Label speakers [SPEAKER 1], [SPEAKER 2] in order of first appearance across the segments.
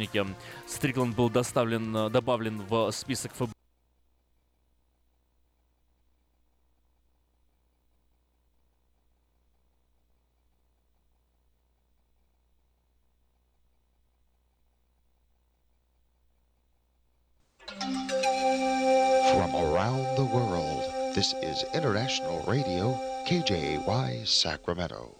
[SPEAKER 1] источнике. Стрикланд был доставлен, добавлен в список ФБР
[SPEAKER 2] This is International Radio, KJY Sacramento.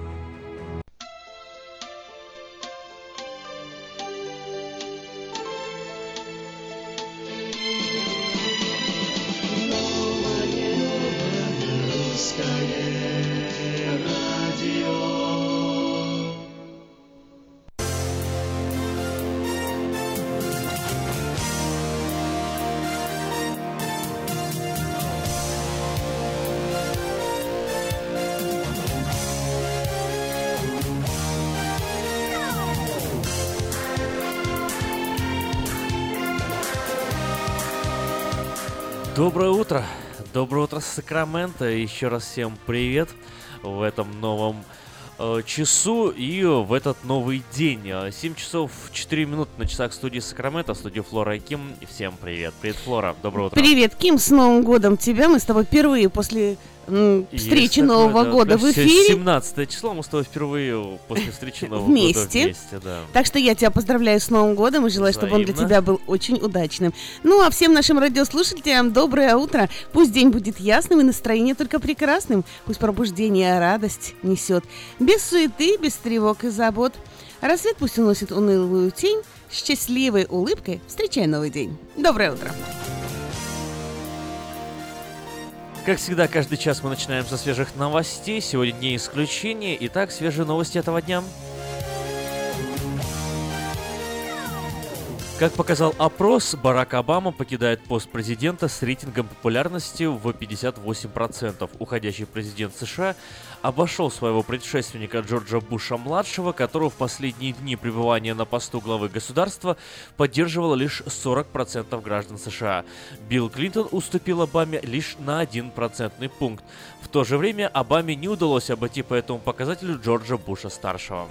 [SPEAKER 1] Доброе утро! Доброе утро, Сакраменто! Еще раз всем привет в этом новом э, часу и в этот новый день. 7 часов 4 минуты на часах студии Сакраменто, студии Флора и Ким. Всем привет! Привет, Флора! Доброе утро!
[SPEAKER 3] Привет, Ким! С Новым годом тебя! Мы с тобой впервые после встречи Есть Нового такое, года в эфире.
[SPEAKER 1] 17 число мы с тобой впервые после встречи Нового
[SPEAKER 3] вместе.
[SPEAKER 1] года вместе. Да.
[SPEAKER 3] Так что я тебя поздравляю с Новым годом и желаю, Взаимно. чтобы он для тебя был очень удачным. Ну а всем нашим радиослушателям доброе утро. Пусть день будет ясным и настроение только прекрасным. Пусть пробуждение радость несет. Без суеты, без тревог и забот. Рассвет пусть уносит унылую тень. Счастливой улыбкой встречай новый день. Доброе утро.
[SPEAKER 1] Как всегда, каждый час мы начинаем со свежих новостей. Сегодня не исключение. Итак, свежие новости этого дня. Как показал опрос, Барак Обама покидает пост президента с рейтингом популярности в 58%. Уходящий президент США обошел своего предшественника Джорджа Буша-младшего, которого в последние дни пребывания на посту главы государства поддерживало лишь 40% граждан США. Билл Клинтон уступил Обаме лишь на 1 процентный пункт. В то же время Обаме не удалось обойти по этому показателю Джорджа Буша-старшего.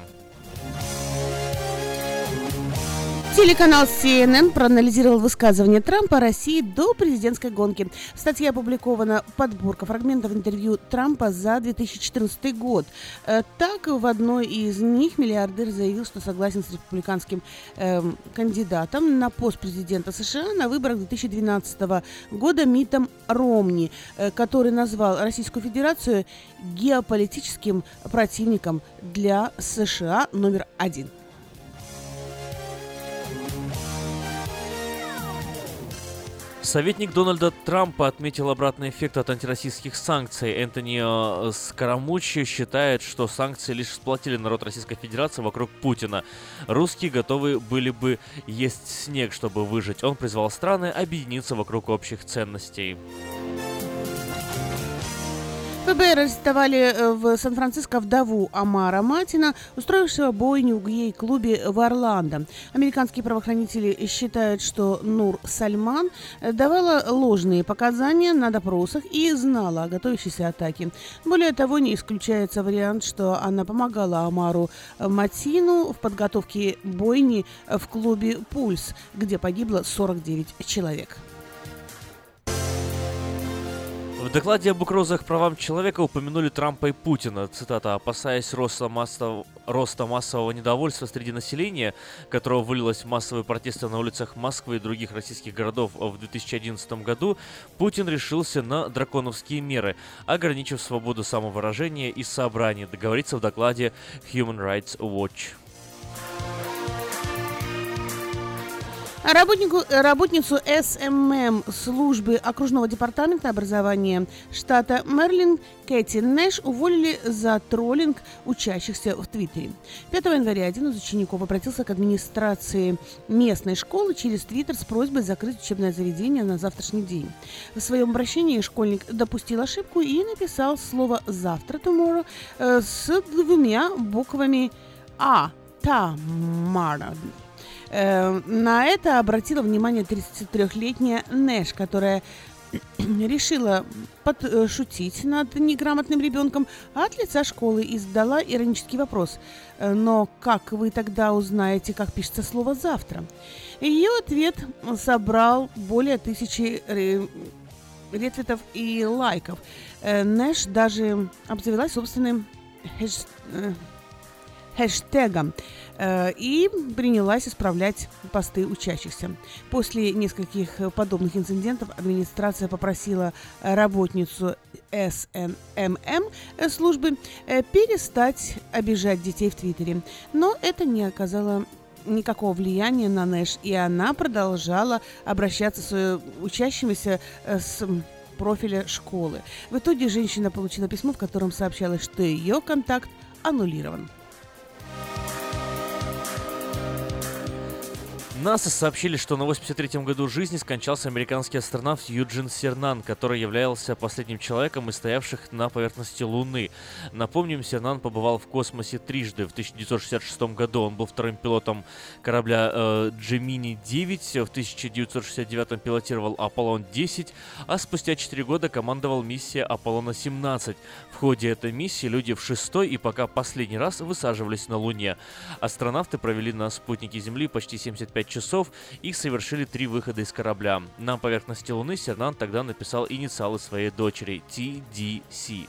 [SPEAKER 3] Телеканал CNN проанализировал высказывания Трампа о России до президентской гонки. В статье опубликована подборка фрагментов интервью Трампа за 2014 год. Э, так, в одной из них миллиардер заявил, что согласен с республиканским э, кандидатом на пост президента США на выборах 2012 года Митом Ромни, э, который назвал Российскую Федерацию геополитическим противником для США номер один.
[SPEAKER 1] Советник Дональда Трампа отметил обратный эффект от антироссийских санкций. Энтони Скоромучи считает, что санкции лишь сплотили народ Российской Федерации вокруг Путина. Русские готовы были бы есть снег, чтобы выжить. Он призвал страны объединиться вокруг общих ценностей.
[SPEAKER 3] ФБР арестовали э, в Сан-Франциско вдову Амара Матина, устроившего бойню в гей-клубе в Орландо. Американские правоохранители считают, что Нур Сальман давала ложные показания на допросах и знала о готовящейся атаке. Более того, не исключается вариант, что она помогала Амару Матину в подготовке бойни в клубе «Пульс», где погибло 49 человек.
[SPEAKER 1] В докладе об угрозах правам человека упомянули Трампа и Путина. Цитата. «Опасаясь роста, массов... роста массового недовольства среди населения, которого вылилось в массовые протесты на улицах Москвы и других российских городов в 2011 году, Путин решился на драконовские меры, ограничив свободу самовыражения и собраний», договорится в докладе Human Rights Watch.
[SPEAKER 3] Работнику, работницу SMM службы окружного департамента образования штата Мэриленд Кэти Нэш уволили за троллинг учащихся в Твиттере. 5 января один из учеников обратился к администрации местной школы через Твиттер с просьбой закрыть учебное заведение на завтрашний день. В своем обращении школьник допустил ошибку и написал слово «завтра» tomorrow э, с двумя буквами «а» Тамара на это обратила внимание 33-летняя Нэш, которая решила подшутить над неграмотным ребенком, от лица школы и задала иронический вопрос. «Э, но как вы тогда узнаете, как пишется слово «завтра»? Ее ответ собрал более тысячи ретвитов и лайков. Э, Нэш даже обзавелась собственным хэштегом э, и принялась исправлять посты учащихся. После нескольких подобных инцидентов администрация попросила работницу СНММ службы э, перестать обижать детей в Твиттере. Но это не оказало никакого влияния на Нэш, и она продолжала обращаться с учащимися э, с профиля школы. В итоге женщина получила письмо, в котором сообщалось, что ее контакт аннулирован.
[SPEAKER 1] НАСА сообщили, что на 83-м году жизни скончался американский астронавт Юджин Сернан, который являлся последним человеком из стоявших на поверхности Луны. Напомним, Сернан побывал в космосе трижды. В 1966 году он был вторым пилотом корабля э, Gemini-9, в 1969 пилотировал Аполлон-10, а спустя 4 года командовал миссией Аполлона-17. В ходе этой миссии люди в шестой и пока последний раз высаживались на Луне. Астронавты провели на спутнике Земли почти 75 часов и совершили три выхода из корабля. На поверхности Луны Сернан тогда написал инициалы своей дочери TDC.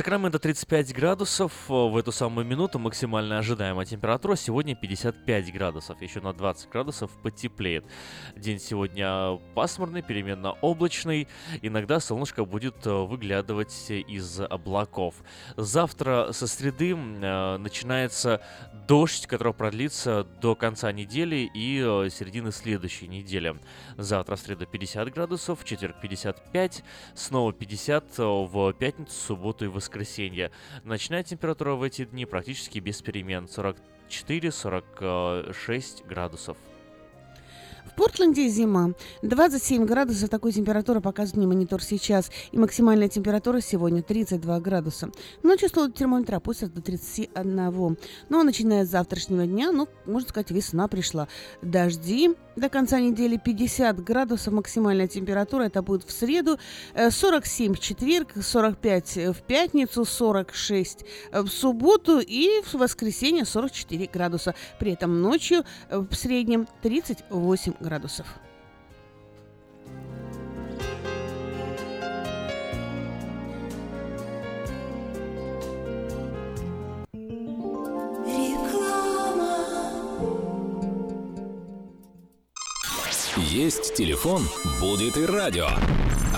[SPEAKER 1] Сакраменто 35 градусов. В эту самую минуту максимально ожидаемая температура сегодня 55 градусов. Еще на 20 градусов потеплеет. День сегодня пасмурный, переменно облачный. Иногда солнышко будет э, выглядывать из облаков. Завтра со среды э, начинается дождь, который продлится до конца недели и э, середины следующей недели. Завтра в среду 50 градусов, в четверг 55, снова 50 в пятницу, субботу и воскресенье. Ночная температура в эти дни практически без перемен 44-46 градусов.
[SPEAKER 3] Портленде зима. 27 градусов такой температуры показывает мне монитор сейчас. И максимальная температура сегодня 32 градуса. Ночью стол термометра опустят до 31. Ну а начиная с завтрашнего дня, ну, можно сказать, весна пришла. Дожди до конца недели 50 градусов максимальная температура. Это будет в среду. 47 в четверг, 45 в пятницу, 46 в субботу и в воскресенье 44 градуса. При этом ночью в среднем 38 градусов.
[SPEAKER 4] Есть телефон, будет и радио.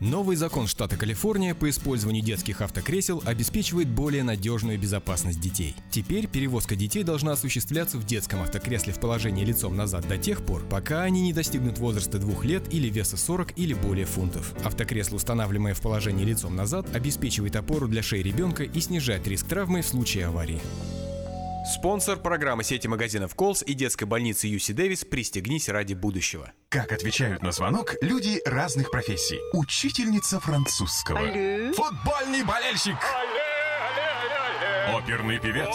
[SPEAKER 5] Новый закон штата Калифорния по использованию детских автокресел обеспечивает более надежную безопасность детей. Теперь перевозка детей должна осуществляться в детском автокресле в положении лицом назад до тех пор, пока они не достигнут возраста двух лет или веса 40 или более фунтов. Автокресло, устанавливаемое в положении лицом назад, обеспечивает опору для шеи ребенка и снижает риск травмы в случае аварии.
[SPEAKER 6] Спонсор программы сети магазинов Колс и детской больницы Юси Дэвис «Пристегнись ради будущего».
[SPEAKER 7] Как отвечают на звонок люди разных профессий. Учительница французского.
[SPEAKER 8] Алле.
[SPEAKER 7] Футбольный болельщик.
[SPEAKER 8] Алле, алле,
[SPEAKER 7] Оперный певец.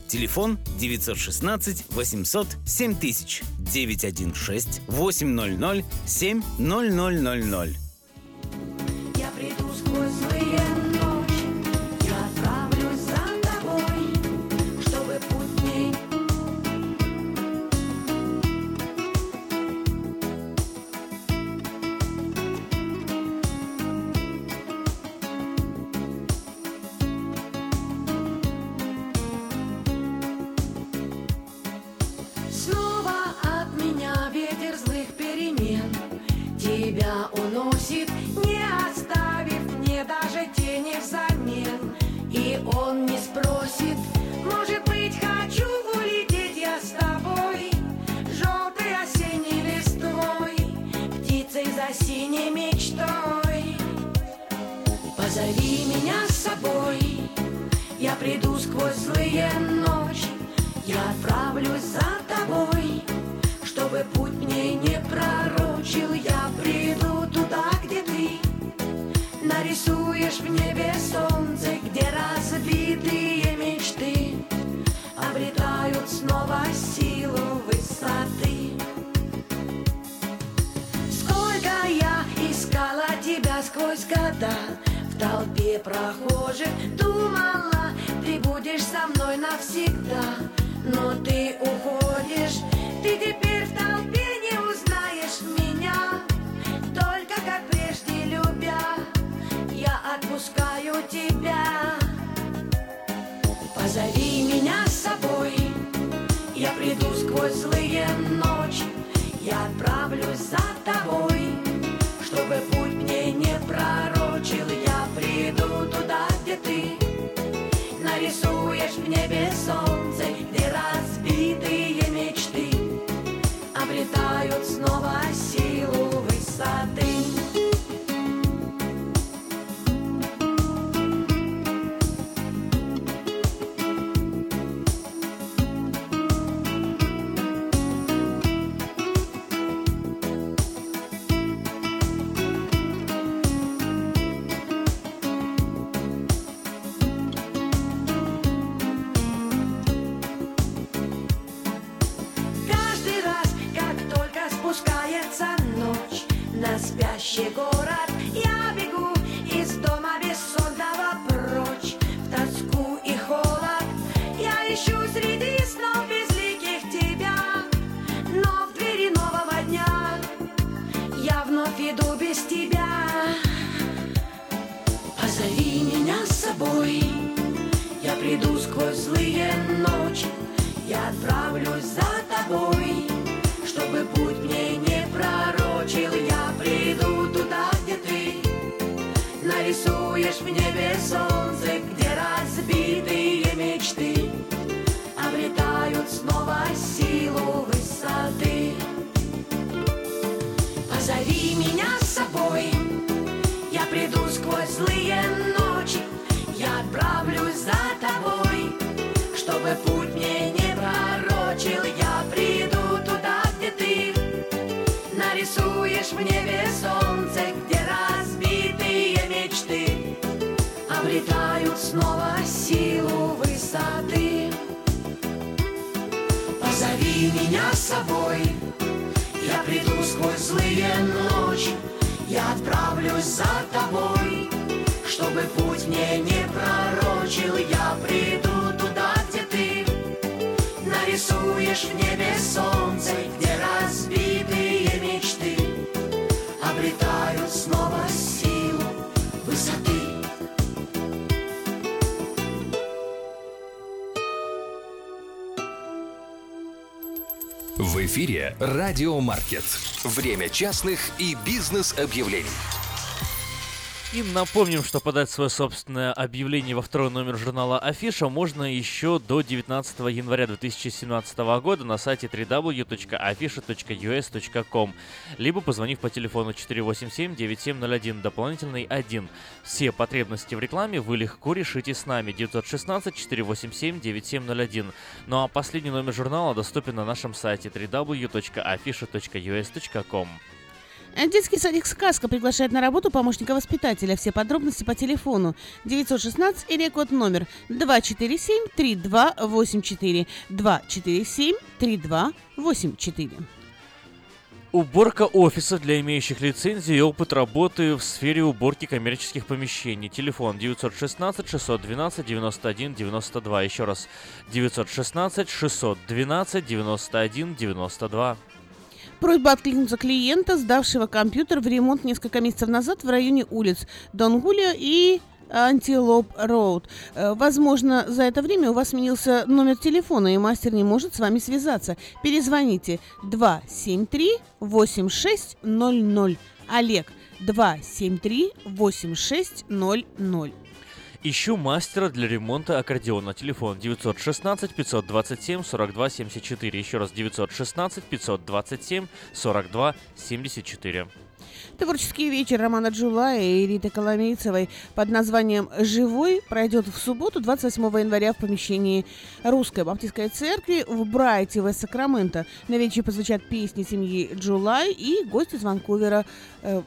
[SPEAKER 9] Телефон 916 800 7000 916 800 7000.
[SPEAKER 10] Я приду сквозь злые собой, я приду сквозь злые ночи, я отправлюсь за тобой, чтобы путь мне не пророчил, я приду прохожих думала Ты будешь со мной навсегда. Но ты уходишь Ты теперь в толпе не узнаешь меня. Только как прежде любя Я отпускаю тебя. Позови меня с собой Я приду сквозь злые ночи Я отправлюсь за тобой собой, я приду сквозь злые ночи, я отправлюсь за тобой, чтобы путь мне не пророчил. Я приду туда, где ты нарисуешь в небе солнце, где разбитые
[SPEAKER 11] эфире «Радио Маркет». Время частных и бизнес-объявлений.
[SPEAKER 1] И напомним, что подать свое собственное объявление во второй номер журнала Афиша можно еще до 19 января 2017 года на сайте www.afisha.us.com, либо позвонив по телефону 487-9701, дополнительный 1. Все потребности в рекламе вы легко решите с нами 916-487-9701. Ну а последний номер журнала доступен на нашем сайте www.afisha.us.com.
[SPEAKER 3] Детский садик «Сказка» приглашает на работу помощника воспитателя. Все подробности по телефону 916 или код номер 247-3284. 247-3284.
[SPEAKER 1] Уборка офиса для имеющих лицензию и опыт работы в сфере уборки коммерческих помещений. Телефон 916 612 91 92. Еще раз 916 612 91 92.
[SPEAKER 3] Просьба откликнуться клиента, сдавшего компьютер в ремонт несколько месяцев назад в районе улиц Донгулия и Антилоп Роуд. Э, Возможно, за это время у вас сменился номер телефона, и мастер не может с вами связаться. Перезвоните 273-8600. Олег 273-8600.
[SPEAKER 1] Ищу мастера для ремонта аккордеона. Телефон 916 527 42 74. Еще раз 916 527 42 74.
[SPEAKER 3] Творческий вечер Романа Джулая и Риты Коломейцевой под названием «Живой» пройдет в субботу, 28 января в помещении Русской Баптистской Церкви в Брайте, в Сакраменто. На вечере позвучат песни семьи Джулай и гости из Ванкувера э,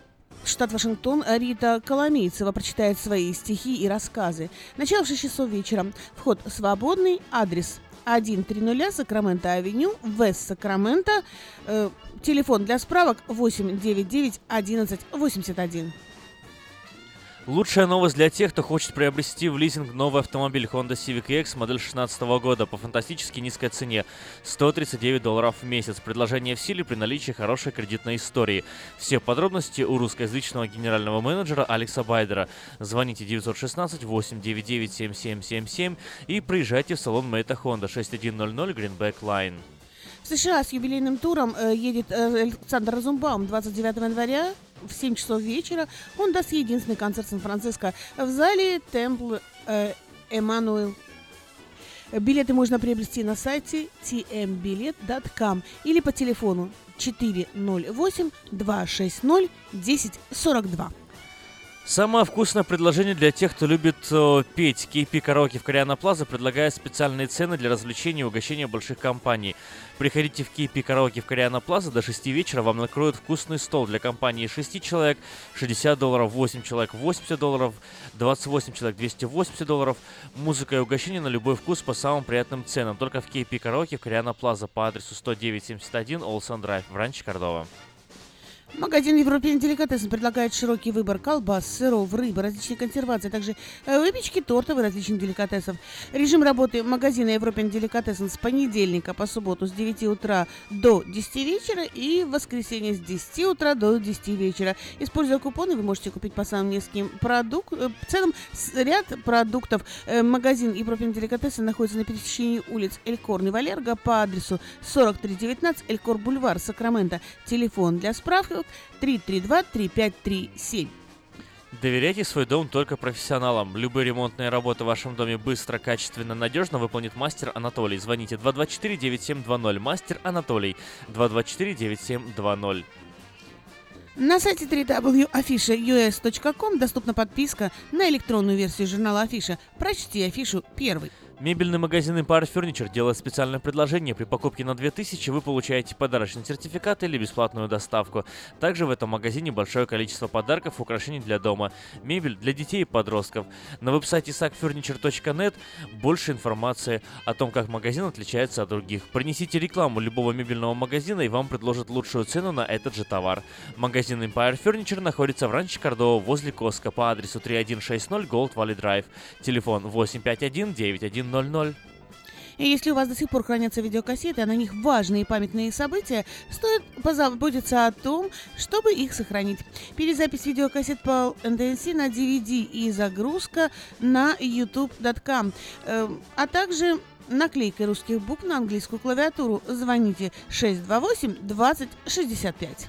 [SPEAKER 3] штат Вашингтон Рита Коломейцева прочитает свои стихи и рассказы. Начало в 6 часов вечера. Вход свободный. Адрес 130 Сакраменто-авеню, Вест Сакраменто. Э, телефон для справок 899 11 81.
[SPEAKER 1] Лучшая новость для тех, кто хочет приобрести в лизинг новый автомобиль Honda Civic X модель 2016 года по фантастически низкой цене – 139 долларов в месяц. Предложение в силе при наличии хорошей кредитной истории. Все подробности у русскоязычного генерального менеджера Алекса Байдера. Звоните 916 899 7777 и приезжайте в салон Мэйта Honda 6100 Greenback Line.
[SPEAKER 3] В США с юбилейным туром э, едет э, Александр Разумбаум 29 января в 7 часов вечера. Он даст единственный концерт Сан-Франциско в зале Темпл э, Эммануэл. Билеты можно приобрести на сайте tmbilet.com или по телефону 408 260 1042.
[SPEAKER 1] Самое вкусное предложение для тех, кто любит э, петь. KP Караоке в Кориана Плаза предлагает специальные цены для развлечений и угощения больших компаний. Приходите в KP Караоке в Кориана Плаза до 6 вечера, вам накроют вкусный стол для компании 6 человек, 60 долларов, 8 человек, 80 долларов, 28 человек, 280 долларов. Музыка и угощение на любой вкус по самым приятным ценам. Только в KP Караоке в Кориана Плаза по адресу 10971 Олсен Драйв в Ранче Кордова.
[SPEAKER 3] Магазин Европейный деликатесен предлагает широкий выбор колбас, сыров, рыбы, различные консервации, а также э, выпечки, тортов и различных деликатесов. Режим работы магазина Европейный деликатесен с понедельника по субботу с 9 утра до 10 вечера и в воскресенье с 10 утра до 10 вечера. Используя купоны, вы можете купить по самым низким продук... Э, ценам ряд продуктов. Э, магазин Европейный деликатесен находится на пересечении улиц Элькорн и Валерго по адресу 4319 Элькор Бульвар, Сакраменто. Телефон для справок 332-3537.
[SPEAKER 1] Доверяйте свой дом только профессионалам. Любые ремонтные работы в вашем доме быстро, качественно, надежно выполнит мастер Анатолий. Звоните 224-9720. Мастер Анатолий 224-9720.
[SPEAKER 3] На сайте www.afisha.us.com доступна подписка на электронную версию журнала Афиша. Прочти афишу первый.
[SPEAKER 1] Мебельный магазин Empire Furniture делает специальное предложение. При покупке на 2000 вы получаете подарочный сертификат или бесплатную доставку. Также в этом магазине большое количество подарков украшений для дома. Мебель для детей и подростков. На веб-сайте sackfurniture.net больше информации о том, как магазин отличается от других. Принесите рекламу любого мебельного магазина и вам предложат лучшую цену на этот же товар. Магазин Empire Furniture находится в Ранче Кордова возле Коска по адресу 3160 Gold Valley Drive. Телефон 851 9100
[SPEAKER 3] и если у вас до сих пор хранятся видеокассеты, а на них важные памятные события, стоит позаботиться о том, чтобы их сохранить. Перезапись видеокассет по НТНС на DVD и загрузка на youtube.com, э, а также наклейкой русских букв на английскую клавиатуру. Звоните 628 20 65.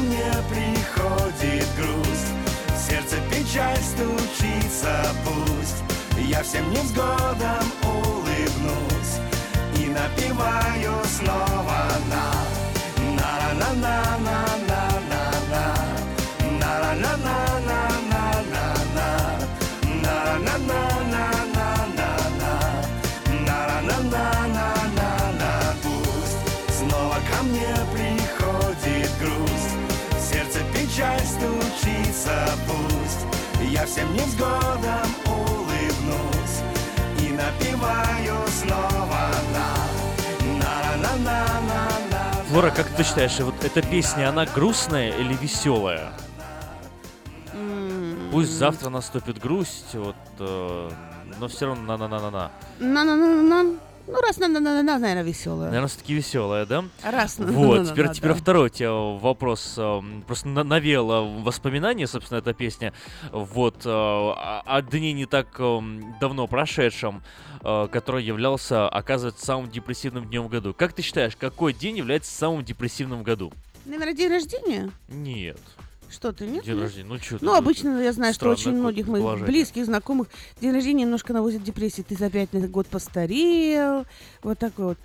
[SPEAKER 12] Мне приходит грусть. В сердце печаль стучится пусть. Я всем невзгодам улыбнусь. И напиваю снова на на на на на на пусть Я всем невзгодам улыбнусь И напиваю снова на на-на-на-на-на
[SPEAKER 1] Флора, как ты считаешь, вот эта песня, она грустная или веселая? Пусть завтра наступит грусть, вот, э, но все равно на-на-на-на-на.
[SPEAKER 3] На-на-на-на. Ну, раз на-на-на-на, наверное, веселая.
[SPEAKER 1] Наверное, все-таки веселая, да?
[SPEAKER 3] Раз на-
[SPEAKER 1] Вот,
[SPEAKER 3] на- на-
[SPEAKER 1] теперь,
[SPEAKER 3] на-
[SPEAKER 1] теперь
[SPEAKER 3] да.
[SPEAKER 1] второй тебе вопрос. эм, Просто на- навела воспоминания, собственно, эта песня. Вот, э, о дне не так давно прошедшем, э, который являлся, оказывается, самым депрессивным днем в году. Как ты считаешь, какой день является самым депрессивным в году?
[SPEAKER 3] Наверное, день рождения?
[SPEAKER 1] Нет.
[SPEAKER 3] Что ты, нет?
[SPEAKER 1] День
[SPEAKER 3] нет?
[SPEAKER 1] рождения, ну чё ты,
[SPEAKER 3] Ну, обычно я знаю, что очень многих моих
[SPEAKER 1] положение.
[SPEAKER 3] близких, знакомых день рождения немножко наводит депрессии. Ты за пять на год постарел. Вот такой вот.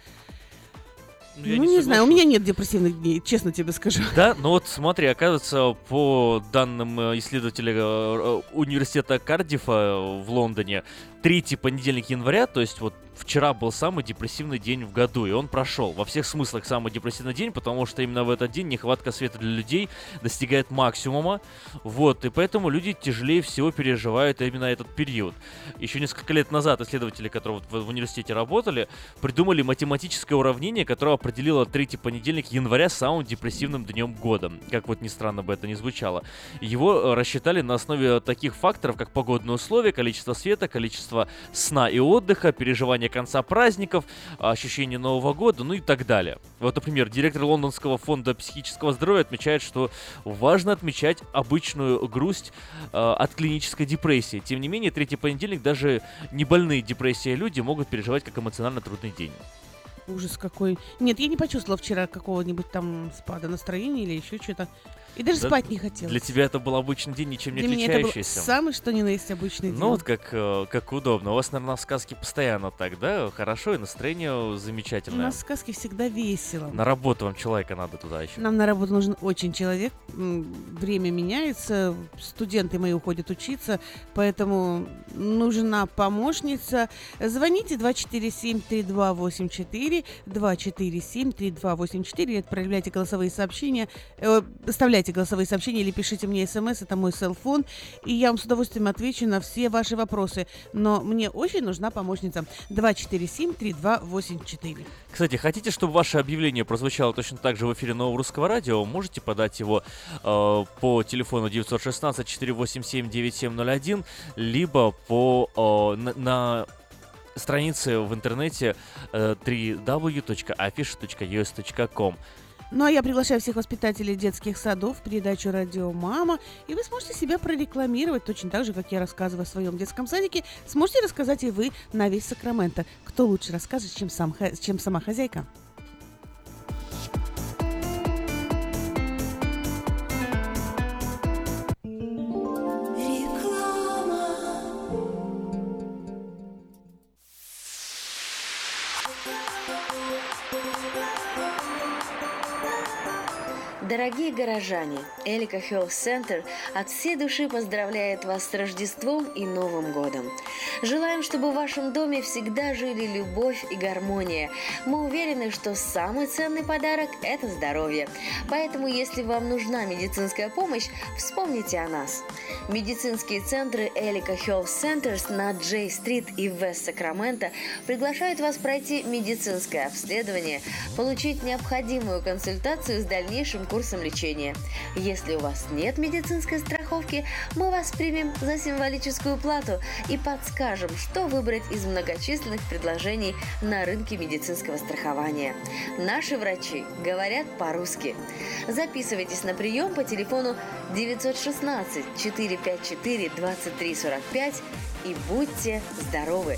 [SPEAKER 1] Ну, я
[SPEAKER 3] Ну,
[SPEAKER 1] не
[SPEAKER 3] не, знаю, у меня нет депрессивных дней, честно тебе скажу.
[SPEAKER 1] Да, ну вот смотри, оказывается, по данным э, исследователя э, э, университета Кардифа в Лондоне, третий понедельник января, то есть вот вчера был самый депрессивный день в году, и он прошел. Во всех смыслах самый депрессивный день, потому что именно в этот день нехватка света для людей достигает максимума. Вот, и поэтому люди тяжелее всего переживают именно этот период. Еще несколько лет назад исследователи, которые вот в, университете работали, придумали математическое уравнение, которое определило третий понедельник января самым депрессивным днем года. Как вот ни странно бы это ни звучало. Его э, рассчитали на основе таких факторов, как погодные условия, количество света, количество сна и отдыха, переживание конца праздников, ощущение Нового года, ну и так далее. Вот, например, директор Лондонского фонда психического здоровья отмечает, что важно отмечать обычную грусть э, от клинической депрессии. Тем не менее, третий понедельник даже не больные депрессией люди могут переживать как эмоционально трудный день.
[SPEAKER 3] Ужас какой. Нет, я не почувствовала вчера какого-нибудь там спада настроения или еще что-то. И даже
[SPEAKER 1] Да
[SPEAKER 3] спать не хотелось.
[SPEAKER 1] Для тебя это был обычный день, ничем не
[SPEAKER 3] Для меня это был
[SPEAKER 1] отличающийся.
[SPEAKER 3] самый что ни на есть обычный день.
[SPEAKER 1] Ну вот как, э, как удобно. У вас, наверное, в сказке постоянно так, да? Хорошо, и настроение
[SPEAKER 3] У
[SPEAKER 1] замечательное.
[SPEAKER 3] нас в сказке всегда весело.
[SPEAKER 1] На работу вам человека надо туда еще.
[SPEAKER 3] Нам на работу нужен очень человек. Время меняется, студенты мои уходят учиться, поэтому нужна помощница. Звоните 247-3284, 247-3284, или отправляйте голосовые сообщения, э, оставляйте голосовые сообщения или пишите мне смс, это мой селфон, и я вам с удовольствием отвечу на все ваши вопросы. Но мне очень нужна помощница. 247-3284.
[SPEAKER 1] Кстати, хотите, чтобы ваше объявление прозвучало точно так же в эфире Нового Русского Радио? Можете подать его э, по телефону 916-487-9701, либо по, э, на, на странице в интернете э, www.afisha.us.com.
[SPEAKER 3] Ну а я приглашаю всех воспитателей детских садов в передачу «Радио Мама», и вы сможете себя прорекламировать точно так же, как я рассказываю о своем детском садике. Сможете рассказать и вы на весь Сакраменто. Кто лучше расскажет, чем, сам, чем сама хозяйка?
[SPEAKER 13] Дорогие горожане, Элика Health Center от всей души поздравляет вас с Рождеством и Новым годом. Желаем, чтобы в вашем доме всегда жили любовь и гармония. Мы уверены, что самый ценный подарок – это здоровье. Поэтому, если вам нужна медицинская помощь, вспомните о нас. Медицинские центры Элика Health Centers на Джей-стрит и Вест-Сакраменто приглашают вас пройти медицинское обследование, получить необходимую консультацию с дальнейшим курсом лечения. Если у вас нет медицинской страховки, мы вас примем за символическую плату и подскажем, что выбрать из многочисленных предложений на рынке медицинского страхования. Наши врачи говорят по-русски. Записывайтесь на прием по телефону 916 454 2345 и будьте здоровы!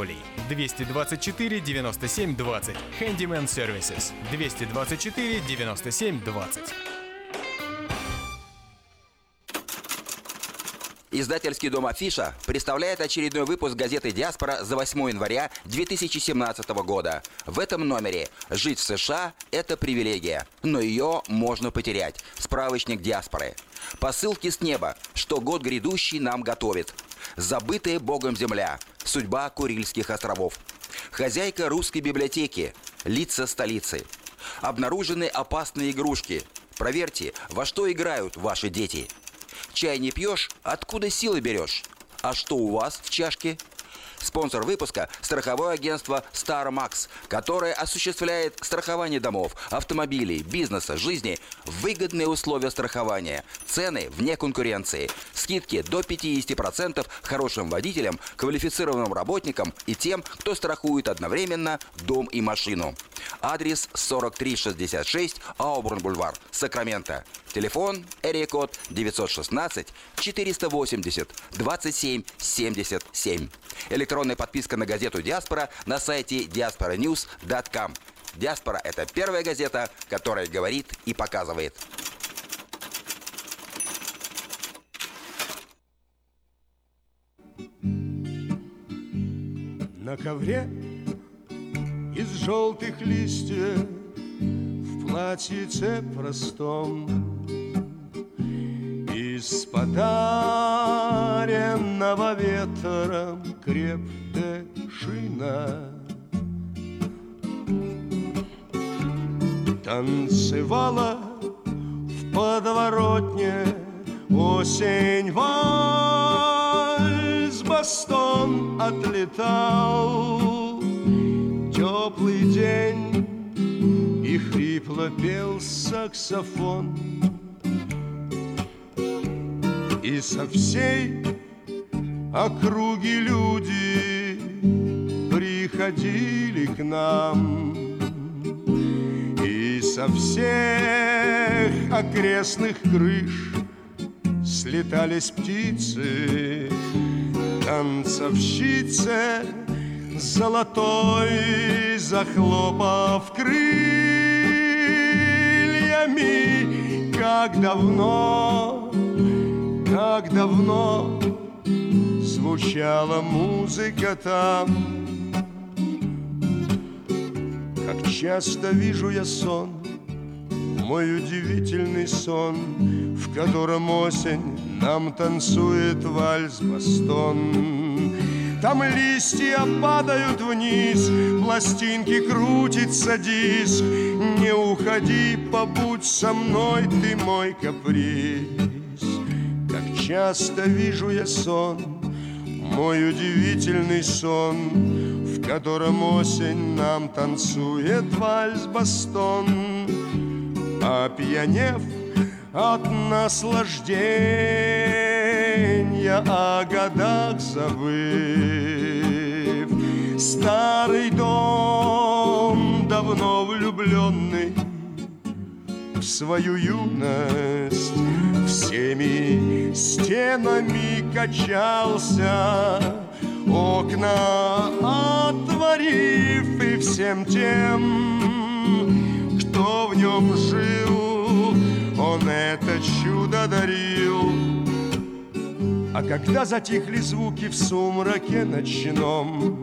[SPEAKER 5] Анатолий. 224 97 20. Handyman Services. 224 97 20.
[SPEAKER 14] Издательский дом «Афиша» представляет очередной выпуск газеты «Диаспора» за 8 января 2017 года. В этом номере «Жить в США – это привилегия, но ее можно потерять». Справочник «Диаспоры». Посылки с неба, что год грядущий нам готовит. Забытая Богом земля. Судьба Курильских островов. Хозяйка русской библиотеки. Лица столицы. Обнаружены опасные игрушки. Проверьте, во что играют ваши дети. Чай не пьешь, откуда силы берешь? А что у вас в чашке? Спонсор выпуска – страховое агентство StarMax, которое осуществляет страхование домов, автомобилей, бизнеса, жизни выгодные условия страхования, цены вне конкуренции, скидки до 50% хорошим водителям, квалифицированным работникам и тем, кто страхует одновременно дом и машину. Адрес 4366 Аубурн-Бульвар, Сакраменто. Телефон код 916 480 27 77. Электронная подписка на газету «Диаспора» на сайте diasporanews.com. «Диаспора» — это первая газета, которая говорит и показывает.
[SPEAKER 15] На ковре из желтых листьев В платьице простом из подаренного ветром крепкая шина. Танцевала в подворотне осень вальс Бастон отлетал. Теплый день И хрипло пел саксофон. И со всей округи люди приходили к нам. И со всех окрестных крыш слетались птицы Танцовщицы Золотой захлопав крыльями. Как давно, как давно Звучала музыка там. Как часто вижу я сон Мой удивительный сон В котором осень нам танцует вальс-бастон Там листья падают вниз Пластинки крутится диск. Не уходи, побудь со мной Ты мой каприз. Как часто вижу я сон Мой удивительный сон В котором осень нам танцует вальс-бастон. Опьянев от наслаждения О годах забыв. Старый дом, давно влюбленный В свою юность Всеми стенами качался Окна отворив И всем тем, кто в нем жил Он это чудо дарил. А когда затихли звуки в сумраке ночном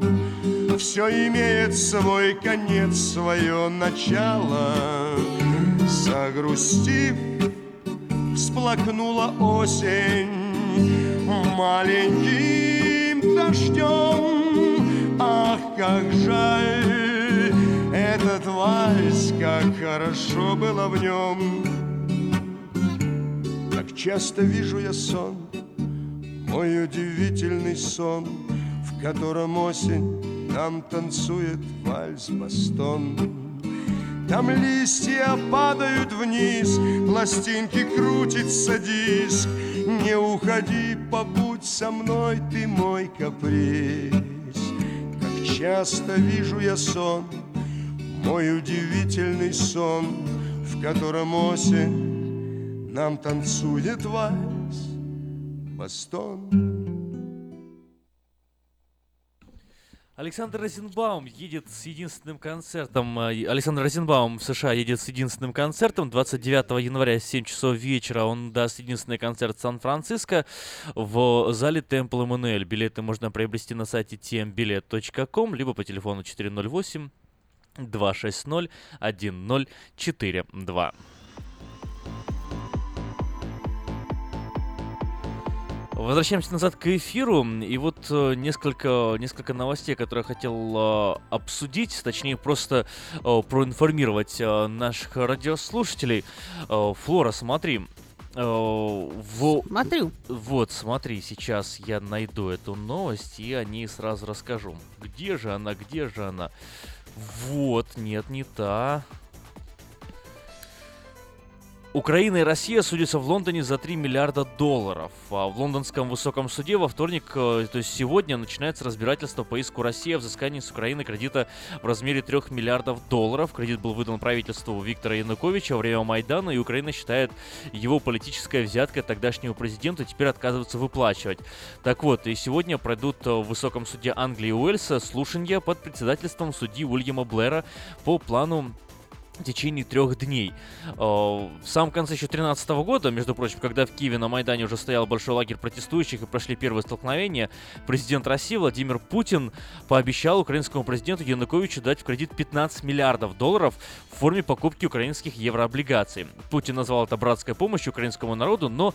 [SPEAKER 15] Все имеет свой конец, свое начало Загрустив, всплакнула осень. Маленьким дождем. Ах, как жаль этот вальс Как хорошо было в нем. Как часто вижу я сон Мой удивительный сон В котором осень нам танцует вальс-бастон там листья падают вниз, пластинки крутится диск. Не уходи, побудь со мной, ты мой каприз. Как часто вижу я сон, мой удивительный сон, в котором осень нам танцует вальс, бастон.
[SPEAKER 1] Александр Розенбаум едет с единственным концертом. э, Александр Розенбаум в США едет с единственным концертом. 29 января в 7 часов вечера он даст единственный концерт в Сан-Франциско в зале Темпл Эммануэль. Билеты можно приобрести на сайте tmbilet.com, либо по телефону 408 260 1042. Возвращаемся назад к эфиру. И вот э, несколько, несколько новостей, которые я хотел э, обсудить, точнее просто э, проинформировать наших радиослушателей. Флора, смотри. в...
[SPEAKER 16] Смотрю.
[SPEAKER 1] Вот, смотри, сейчас я найду эту новость и о ней сразу расскажу. Где же она, где же она? Вот, нет, не та. Украина и Россия судятся в Лондоне за 3 миллиарда долларов. А в лондонском высоком суде во вторник, э, то есть сегодня, начинается разбирательство по иску России о взыскании с Украины кредита в размере 3 миллиардов долларов. Кредит был выдан правительству Виктора Януковича во время Майдана, и Украина считает его политическая взятка тогдашнего президента теперь отказывается выплачивать. Так вот, и сегодня пройдут э, в высоком суде Англии и Уэльса слушания под председательством судьи Уильяма Блэра по плану в течение трех дней. Э, В самом конце еще 2013 года, между прочим, когда в Киеве на Майдане уже стоял большой лагерь протестующих и прошли первые столкновения, президент России Владимир Путин пообещал украинскому президенту Януковичу дать в кредит 15 миллиардов долларов в форме покупки украинских еврооблигаций. Путин назвал это братской помощью украинскому народу, но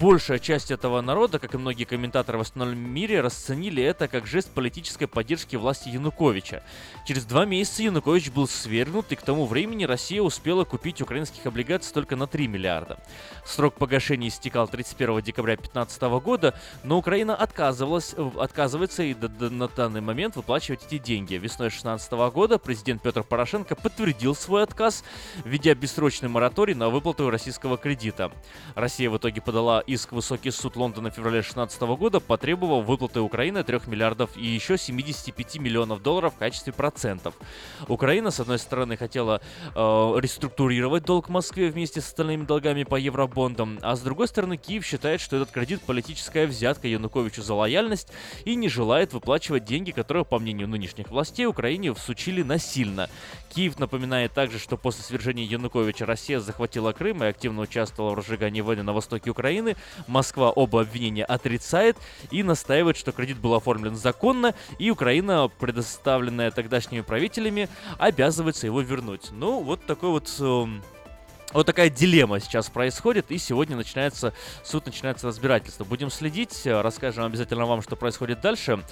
[SPEAKER 1] большая часть этого народа, как и многие комментаторы в остальном мире, расценили это как жест политической поддержки власти Януковича. Через два месяца Янукович был свергнут, и к тому времени Россия успела купить украинских облигаций только на 3 миллиарда. Срок погашения истекал 31 декабря 2015 года, но Украина отказывалась, отказывается и на данный момент выплачивать эти деньги. Весной 2016 года президент Петр Порошенко подтвердил свой отказ, введя бессрочный мораторий на выплату российского кредита. Россия в итоге подала иск в высокий суд Лондона в феврале 2016 года, потребовав выплаты Украины 3 миллиардов и еще 75 миллионов долларов в качестве процентов. Украина, с одной стороны, хотела реструктурировать долг Москве вместе с остальными долгами по евробондам, а с другой стороны Киев считает, что этот кредит политическая взятка Януковичу за лояльность и не желает выплачивать деньги, которые, по мнению нынешних властей, Украине всучили насильно. Киев напоминает также, что после свержения Януковича Россия захватила Крым и активно участвовала в разжигании войны на востоке Украины. Москва оба обвинения отрицает и настаивает, что кредит был оформлен законно, и Украина, предоставленная тогдашними правителями, обязывается его вернуть. Ну, вот такой вот... Эм, вот такая дилемма сейчас происходит, и сегодня начинается суд, начинается разбирательство. Будем следить, э, расскажем обязательно вам, что происходит дальше.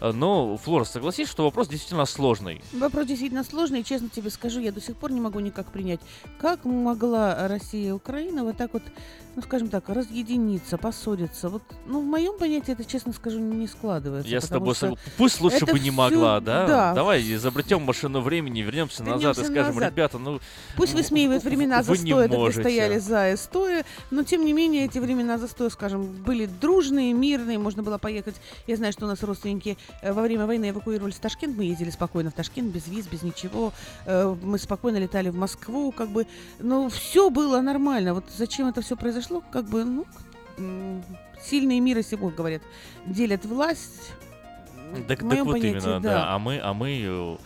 [SPEAKER 1] Э, но, Флора, согласись, что вопрос действительно сложный.
[SPEAKER 16] Вопрос действительно сложный, и честно тебе скажу, я до сих пор не могу никак принять, как могла Россия и Украина вот так вот ну, скажем так, разъединиться, поссориться. Вот, ну, в моем понятии это, честно скажу, не складывается.
[SPEAKER 1] Я с тобой согласен. Пусть лучше бы не могла, да?
[SPEAKER 16] да?
[SPEAKER 1] Давай изобретем машину времени, вернемся, вернемся назад и скажем, назад. ребята, ну...
[SPEAKER 16] Пусть высмеивают времена застоя, когда стояли за и стоя, но, тем не менее, эти времена застоя, скажем, были дружные, мирные, можно было поехать. Я знаю, что у нас родственники э, во время войны эвакуировались в Ташкент, мы ездили спокойно в Ташкент, без виз, без ничего. Э, мы спокойно летали в Москву, как бы, ну, все было нормально. Вот зачем это все произошло? Произошло, как бы, ну, сильные мира сего, говорят, делят власть.
[SPEAKER 1] Так, так вот понятии, именно, да. да. А мы, а мы, э,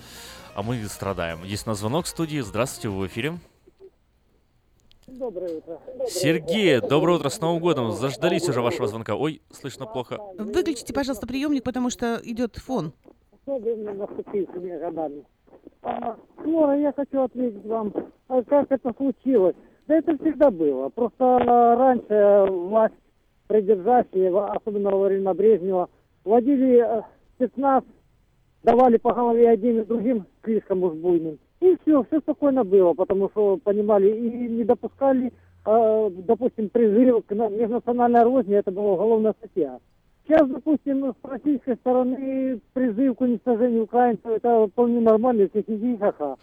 [SPEAKER 1] а мы страдаем. Есть на звонок в студии. Здравствуйте, вы в эфире.
[SPEAKER 17] Доброе утро.
[SPEAKER 1] Сергей, доброе утро, с Новым годом. Заждались уже вашего звонка. Ой, слышно плохо.
[SPEAKER 16] Выключите, пожалуйста, приемник, потому что идет фон.
[SPEAKER 17] Годами. А, я хочу ответить вам, а как это случилось. Да это всегда было. Просто раньше власть придержащие, особенно во время Брежнева, вводили э, спецназ, давали по голове один и другим слишком уж буйным. И все, все спокойно было, потому что понимали и не допускали, э, допустим, призыв к межнациональной розни, это была уголовная статья. Сейчас, допустим, с российской стороны призыв к уничтожению украинцев, это вполне нормально, если хихи ха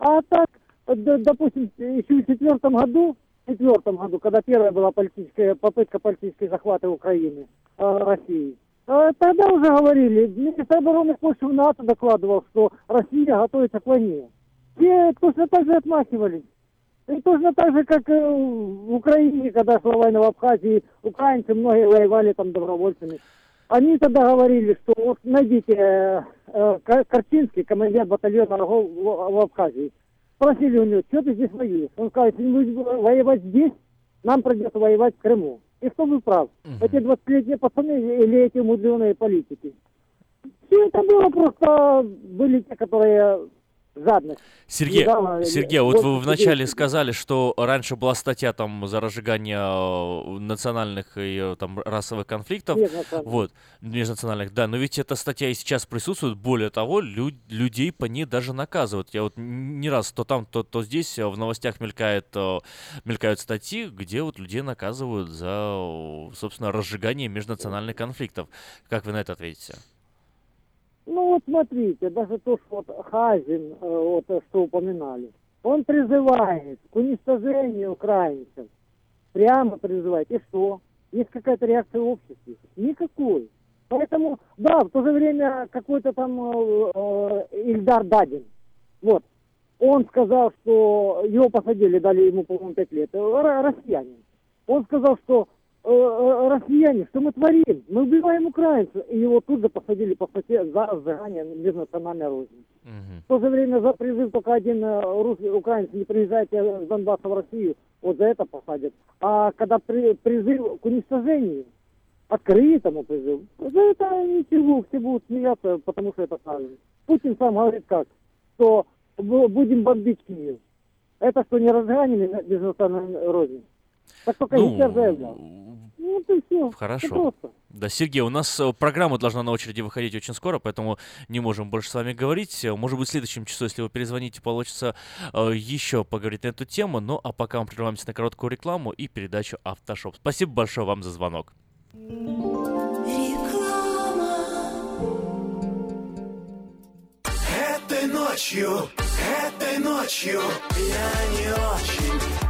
[SPEAKER 17] А так, допустим, еще в четвертом году, в четвертом году, когда первая была политическая попытка политической захвата Украины, э, России, э, тогда уже говорили, министр обороны Польши в НАТО докладывал, что Россия готовится к войне. Все точно так же отмахивались. И точно так же, как э, в Украине, когда шла война в Абхазии, украинцы многие воевали там добровольцами. Они тогда говорили, что вот найдите э, э, командир батальона в Абхазии. Спросили у него, что ты здесь воюешь? Он сказал, если не будешь воевать здесь, нам придется воевать в Крыму. И кто был прав? Эти 20-летние пацаны или эти мудреные политики? Все это было просто, были те, которые жадность.
[SPEAKER 1] Сергей, Недавно, Сергей, вот вы вначале сказали, что раньше была статья там за разжигание э, национальных и э, там расовых конфликтов.
[SPEAKER 17] Межнациональных.
[SPEAKER 1] Вот, межнациональных, да, но ведь эта статья и сейчас присутствует. Более того, лю- людей по ней даже наказывают. Я вот не раз то там, то, то здесь в новостях мелькает, э, мелькают статьи, где вот людей наказывают за, собственно, разжигание межнациональных конфликтов. Как вы на это ответите?
[SPEAKER 17] Ну вот смотрите, даже то, что вот Хазин, э, вот э, что упоминали, он призывает к уничтожению украинцев. Прямо призывает. И что? Есть какая-то реакция в обществе? Никакой. Поэтому, да, в то же время какой-то там э, э, Ильдар Дадин, вот, он сказал, что его посадили, дали ему, по-моему, пять лет, россиянин. Он сказал, что россияне, что мы творим? Мы убиваем украинцев. И его тут же посадили по статье за сжигание межнациональной розни. Угу. В то же время за призыв только один э, русский украинец не приезжайте с Донбасса в Россию, вот за это посадят. А когда при, призыв к уничтожению, открытому призыву, за это ничего, все будут смеяться, потому что это правильно. Путин сам говорит как, что будем бомбить Киев. Это что, не разгонили межнациональной розни? Так только ну, заявлял. Ну, ты все.
[SPEAKER 1] Хорошо. Да, Сергей, у нас э, программа должна на очереди выходить очень скоро, поэтому не можем больше с вами говорить. Может быть, в следующем часу, если вы перезвоните, получится э, еще поговорить на эту тему. Ну, а пока мы прерываемся на короткую рекламу и передачу Автошоп. Спасибо большое вам за звонок.
[SPEAKER 15] Этой ночью, этой ночью я не очень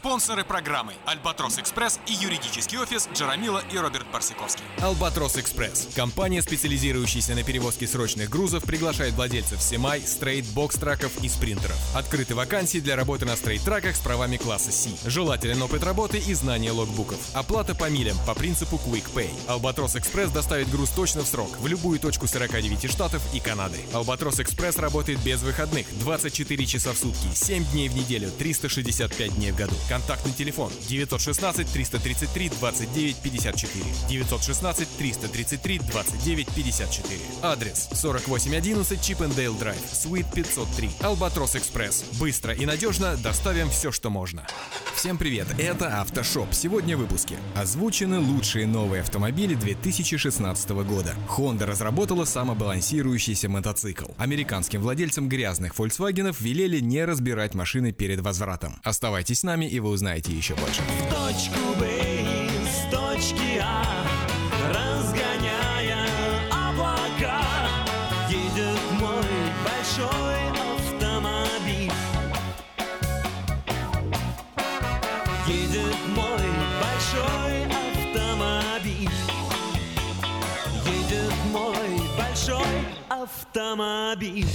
[SPEAKER 18] Спонсоры программы «Альбатрос Экспресс» и юридический офис Джарамила и Роберт Барсиковский.
[SPEAKER 5] Альбатрос Экспресс. Компания, специализирующаяся на перевозке срочных грузов, приглашает владельцев semi, straight, box truck ов и спринтеров. Открыты вакансии для работы на straight truck ах с правами класса C. Желателен опыт работы и знание logbook ов. Оплата по милям по принципу Quick Pay. Альбатрос Экспресс доставит груз точно в срок в любую точку 49 штатов и Канады. Альбатрос Экспресс работает без выходных 24 часа в сутки, 7 дней в неделю, 365 дней в году. Контактный телефон 916 333 29 54. 916 333 29 54. Адрес 4811 Chippendale Drive, Suite 503. Албатрос Экспресс. Быстро и надежно доставим все, что можно. Всем привет, это Автошоп. Сегодня в выпуске. Озвучены лучшие новые автомобили 2016 года. Honda разработала самобалансирующийся мотоцикл. Американским владельцам грязных Volkswagen велели не разбирать машины перед возвратом. Оставайтесь с нами и вы узнаете еще больше.
[SPEAKER 15] точку Б из точки А, разгоняя облака, едет мой большой автомобиль. Едет мой большой автомобиль. Едет мой большой автомобиль.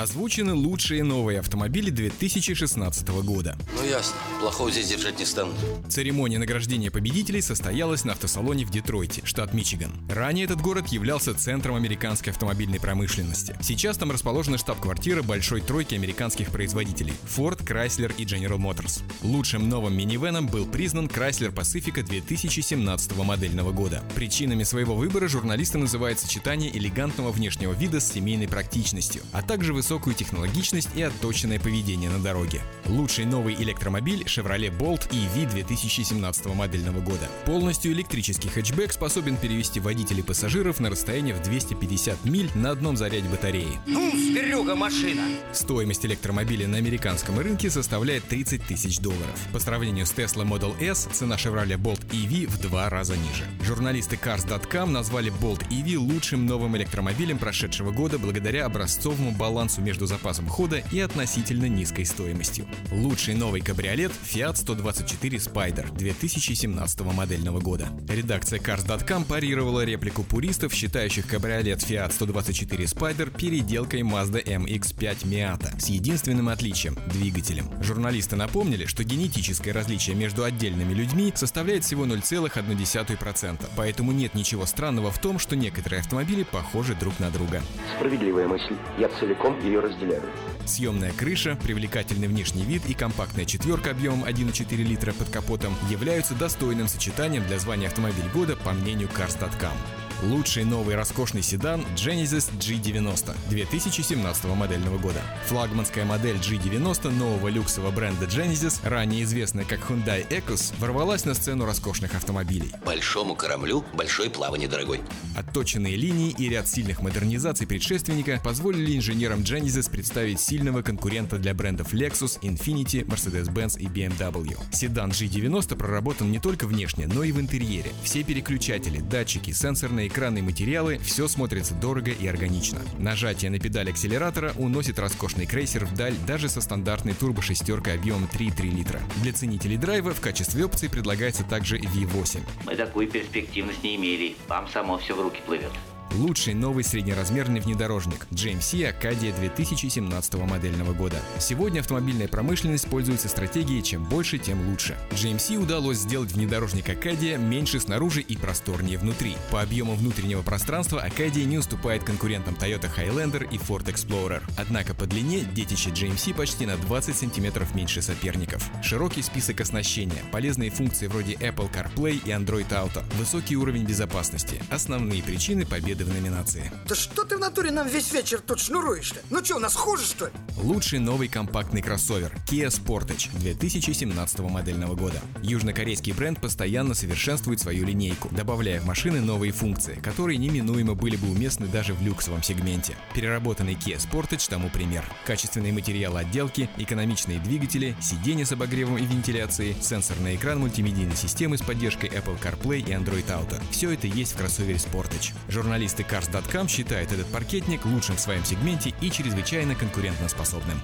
[SPEAKER 5] Озвучены лучшие новые автомобили 2016 года.
[SPEAKER 19] Ну ясно, плохого здесь держать не станут.
[SPEAKER 5] Церемония награждения победителей состоялась на автосалоне в Детройте, штат Мичиган. Ранее этот город являлся центром американской автомобильной промышленности. Сейчас там расположена штаб-квартира большой тройки американских производителей – Ford, Chrysler и General Motors. Лучшим новым минивеном был признан Chrysler Pacifica 2017 модельного года. Причинами своего выбора журналисты называют сочетание элегантного внешнего вида с семейной практичностью, а также высокую технологичность и отточенное поведение на дороге. Лучший новый электромобиль Chevrolet Bolt EV 2017 модельного года. Полностью электрический хэтчбэк способен перевести водителей пассажиров на расстояние в 250 миль на одном заряде батареи.
[SPEAKER 20] Ну, зверюга машина.
[SPEAKER 5] Стоимость электромобиля на американском рынке составляет 30 тысяч долларов. По сравнению с Tesla Model S, цена Chevrolet Bolt EV в два раза ниже. Журналисты Cars.com назвали Bolt EV лучшим новым электромобилем прошедшего года благодаря образцовому балансу между запасом хода и относительно низкой стоимостью. Лучший новый кабриолет Fiat 124 Spider 2017 модельного года. Редакция Cars.com парировала реплику пуристов, считающих кабриолет Fiat 124 Spider переделкой Mazda MX-5 Miata с единственным отличием – двигателем. Журналисты напомнили, что генетическое различие между отдельными людьми составляет всего 0,1%, поэтому нет ничего странного в том, что некоторые автомобили похожи друг на друга.
[SPEAKER 21] Справедливая мысль. Я целиком ее разделяю.
[SPEAKER 5] Съемная крыша, привлекательный внешний вид и компактная четверка объемом 1,4 литра под капотом являются достойным сочетанием для звания автомобиль года по мнению Cars.com. Лучший новый роскошный седан Genesis G90 2017 модельного года. Флагманская модель G90 нового люксового бренда Genesis, ранее известная как Hyundai Ecos, ворвалась на сцену роскошных автомобилей.
[SPEAKER 19] Большому кораблю большое плавание, дорогой.
[SPEAKER 5] Отточенные линии и ряд сильных модернизаций предшественника позволили инженерам Genesis представить сильного конкурента для брендов Lexus, Infiniti, Mercedes-Benz и BMW. Седан G90 проработан не только внешне, но и в интерьере. Все переключатели, датчики, сенсорные экраны и материалы – все смотрится дорого и органично. Нажатие на педаль акселератора уносит роскошный крейсер вдаль даже со стандартной турбо-шестеркой объемом 3,3 литра. Для ценителей драйва в качестве опции предлагается также V8.
[SPEAKER 22] Мы такую перспективность не имели. Вам само все в руки плывет.
[SPEAKER 5] Лучший новый среднеразмерный внедорожник GMC Acadia 2017 модельного года. Сегодня автомобильная промышленность пользуется стратегией «чем больше, тем лучше». GMC удалось сделать внедорожник Acadia меньше снаружи и просторнее внутри. По объему внутреннего пространства Acadia не уступает конкурентам Toyota Highlander и Ford Explorer. Однако по длине детище GMC почти на 20 сантиметров меньше соперников. Широкий список оснащения, полезные функции вроде Apple CarPlay и Android Auto, высокий уровень безопасности – основные причины победы в номинации.
[SPEAKER 23] Да что ты в натуре нам весь вечер тут шнуруешь-то? Ну что, у нас хуже, что ли?
[SPEAKER 5] Лучший новый компактный кроссовер Kia Sportage 2017 модельного года. Южнокорейский бренд постоянно совершенствует свою линейку, добавляя в машины новые функции, которые неминуемо были бы уместны даже в люксовом сегменте. Переработанный Kia Sportage тому пример. Качественные материалы отделки, экономичные двигатели, сиденья с обогревом и вентиляцией, сенсорный экран мультимедийной системы с поддержкой Apple CarPlay и Android Auto. Все это есть в кроссовере Sportage. Журналист Журналисты Cars.com считают этот паркетник лучшим в своем сегменте и чрезвычайно конкурентоспособным.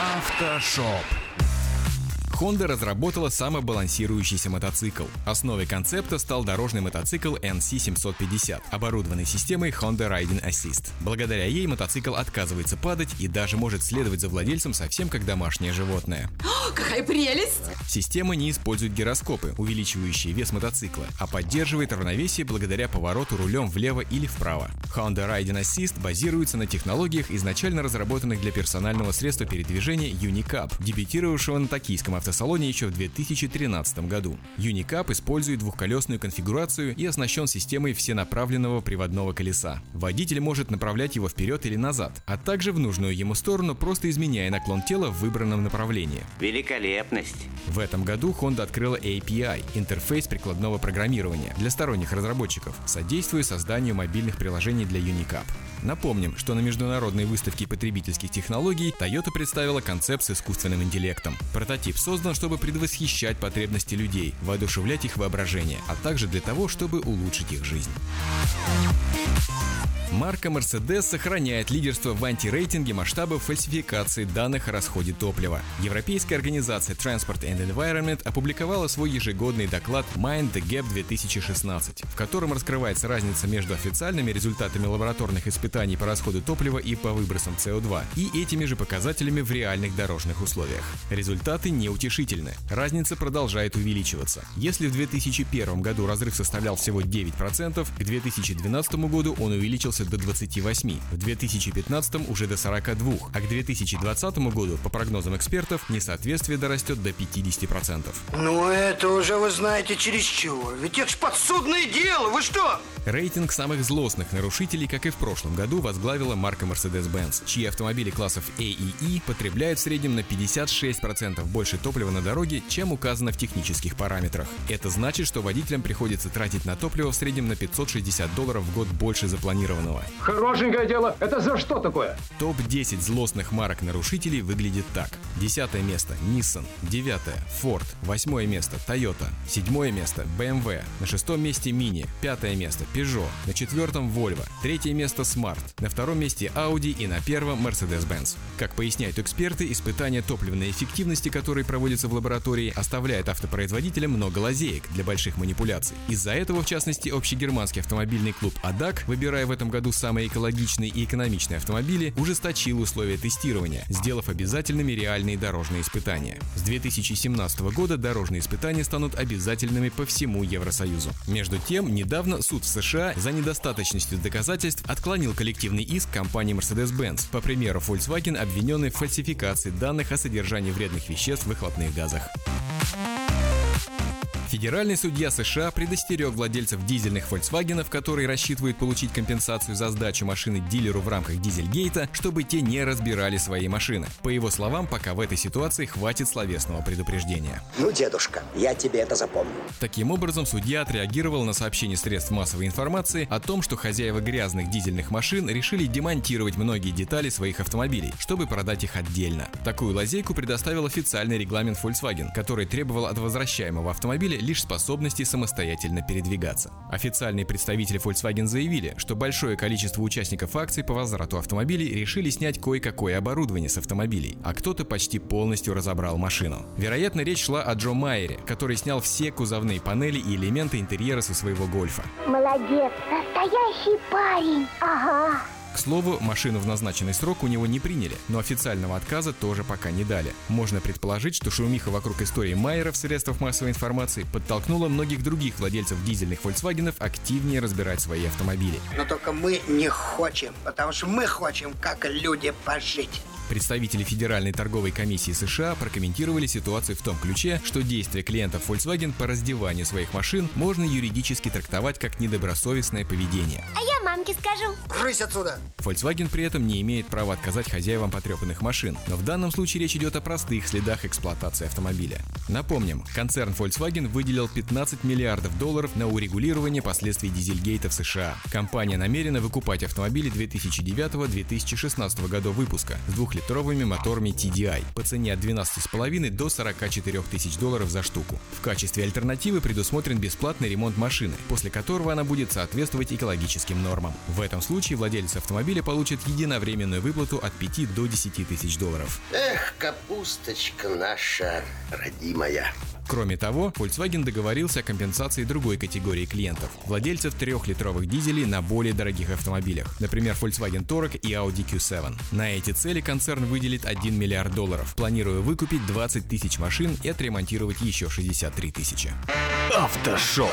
[SPEAKER 5] Автошоп. Honda разработала самобалансирующийся мотоцикл. Основой концепта стал дорожный мотоцикл NC750, оборудованный системой Honda Riding Assist. Благодаря ей мотоцикл отказывается падать и даже может следовать за владельцем совсем как домашнее животное.
[SPEAKER 24] О, какая прелесть!
[SPEAKER 5] Система не использует гироскопы, увеличивающие вес мотоцикла, а поддерживает равновесие благодаря повороту рулем влево или вправо. Honda Riding Assist базируется на технологиях, изначально разработанных для персонального средства передвижения Unicap, дебютировавшего на токийском автосалоне еще в 2013 году. Unicap использует двухколесную конфигурацию и оснащен системой всенаправленного приводного колеса. Водитель может направлять его вперед или назад, а также в нужную ему сторону, просто изменяя наклон тела в выбранном направлении.
[SPEAKER 22] Великолепность!
[SPEAKER 5] В этом году Honda открыла API – интерфейс прикладного программирования для сторонних разработчиков, содействуя созданию мобильных приложений для Unicap. Напомним, что на международной выставке потребительских технологий Toyota представила концепт с искусственным интеллектом. Прототип создан, чтобы предвосхищать потребности людей, воодушевлять их воображение, а также для того, чтобы улучшить их жизнь. Марка Mercedes сохраняет лидерство в антирейтинге масштабов фальсификации данных о расходе топлива. Европейская организация Transport and Environment опубликовала свой ежегодный доклад Mind the Gap 2016, в котором раскрывается разница между официальными результатами лабораторных испытаний по расходу топлива и по выбросам CO2 и этими же показателями в реальных дорожных условиях. Результаты неутешительны. Разница продолжает увеличиваться. Если в 2001 году разрыв составлял всего 9%, к 2012 году он увеличился до 28, в 2015 уже до 42, а к 2020 году, по прогнозам экспертов, несоответствие дорастет до 50%.
[SPEAKER 23] Ну это уже вы знаете чересчур. Ведь это ж подсудное дело, вы что?
[SPEAKER 5] Рейтинг самых злостных нарушителей, как и в прошлом году, возглавила марка Mercedes-Benz, чьи автомобили классов A и E потребляют в среднем на 56% больше топлива на дороге, чем указано в технических параметрах. Это значит, что водителям приходится тратить на топливо в среднем на 560 долларов в год больше запланированного.
[SPEAKER 25] Хорошенькое дело. Это за что такое?
[SPEAKER 5] Топ-10 злостных марок нарушителей выглядит так. Десятое место – Nissan. Девятое – Ford. Восьмое место – Toyota. Седьмое место – BMW. На шестом месте – Mini. Пятое место – Peugeot. На четвертом – Volvo. Третье место – Smart. На втором месте – Audi и на первом – Mercedes-Benz. Как поясняют эксперты, испытания топливной эффективности, которые проводят проводится в лаборатории, оставляет автопроизводителям много лазеек для больших манипуляций. Из-за этого, в частности, общегерманский автомобильный клуб «Адак», выбирая в этом году самые экологичные и экономичные автомобили, ужесточил условия тестирования, сделав обязательными реальные дорожные испытания. С 2017 года дорожные испытания станут обязательными по всему Евросоюзу. Между тем, недавно суд в США за недостаточностью доказательств отклонил коллективный иск компании Mercedes-Benz, по примеру Volkswagen, обвиненной в фальсификации данных о содержании вредных веществ в выхлопных газах. Федеральный судья США предостерег владельцев дизельных Volkswagen, которые рассчитывают получить компенсацию за сдачу машины дилеру в рамках Дизельгейта, чтобы те не разбирали свои машины. По его словам, пока в этой ситуации хватит словесного предупреждения.
[SPEAKER 26] Ну, дедушка, я тебе это запомню.
[SPEAKER 5] Таким образом, судья отреагировал на сообщение средств массовой информации о том, что хозяева грязных дизельных машин решили демонтировать многие детали своих автомобилей, чтобы продать их отдельно. Такую лазейку предоставил официальный регламент Volkswagen, который требовал от возвращаемого автомобиля лишь способности самостоятельно передвигаться. Официальные представители Volkswagen заявили, что большое количество участников акций по возврату автомобилей решили снять кое-какое оборудование с автомобилей, а кто-то почти полностью разобрал машину. Вероятно, речь шла о Джо Майере, который снял все кузовные панели и элементы интерьера со своего гольфа.
[SPEAKER 24] Молодец, настоящий парень. Ага.
[SPEAKER 5] К слову, машину в назначенный срок у него не приняли, но официального отказа тоже пока не дали. Можно предположить, что шумиха вокруг истории Майера в средствах массовой информации подтолкнула многих других владельцев дизельных Volkswagen активнее разбирать свои автомобили.
[SPEAKER 23] Но только мы не хотим, потому что мы хотим, как люди, пожить.
[SPEAKER 5] Представители Федеральной торговой комиссии США прокомментировали ситуацию в том ключе, что действия клиентов Volkswagen по раздеванию своих машин можно юридически трактовать как недобросовестное поведение.
[SPEAKER 24] А я мамке скажу.
[SPEAKER 23] Рысь отсюда!
[SPEAKER 5] Volkswagen при этом не имеет права отказать хозяевам потрепанных машин, но в данном случае речь идет о простых следах эксплуатации автомобиля. Напомним, концерн Volkswagen выделил 15 миллиардов долларов на урегулирование последствий дизельгейта в США. Компания намерена выкупать автомобили 2009-2016 годов выпуска с двухлитровыми моторами TDI по цене от 12,5 до 44 тысяч долларов за штуку. В качестве альтернативы предусмотрен бесплатный ремонт машины, после которого она будет соответствовать экологическим нормам. В этом случае владельцы автомобиля получат единовременную выплату от 5 до 10 тысяч долларов.
[SPEAKER 26] Эх, капусточка наша родимая.
[SPEAKER 5] Кроме того, Volkswagen договорился о компенсации другой категории клиентов – владельцев трехлитровых дизелей на более дорогих автомобилях, например, Volkswagen Touareg и Audi Q7. На эти цели концерн выделит 1 миллиард долларов, планируя выкупить 20 тысяч машин и отремонтировать еще 63 тысячи.
[SPEAKER 27] Автошоп.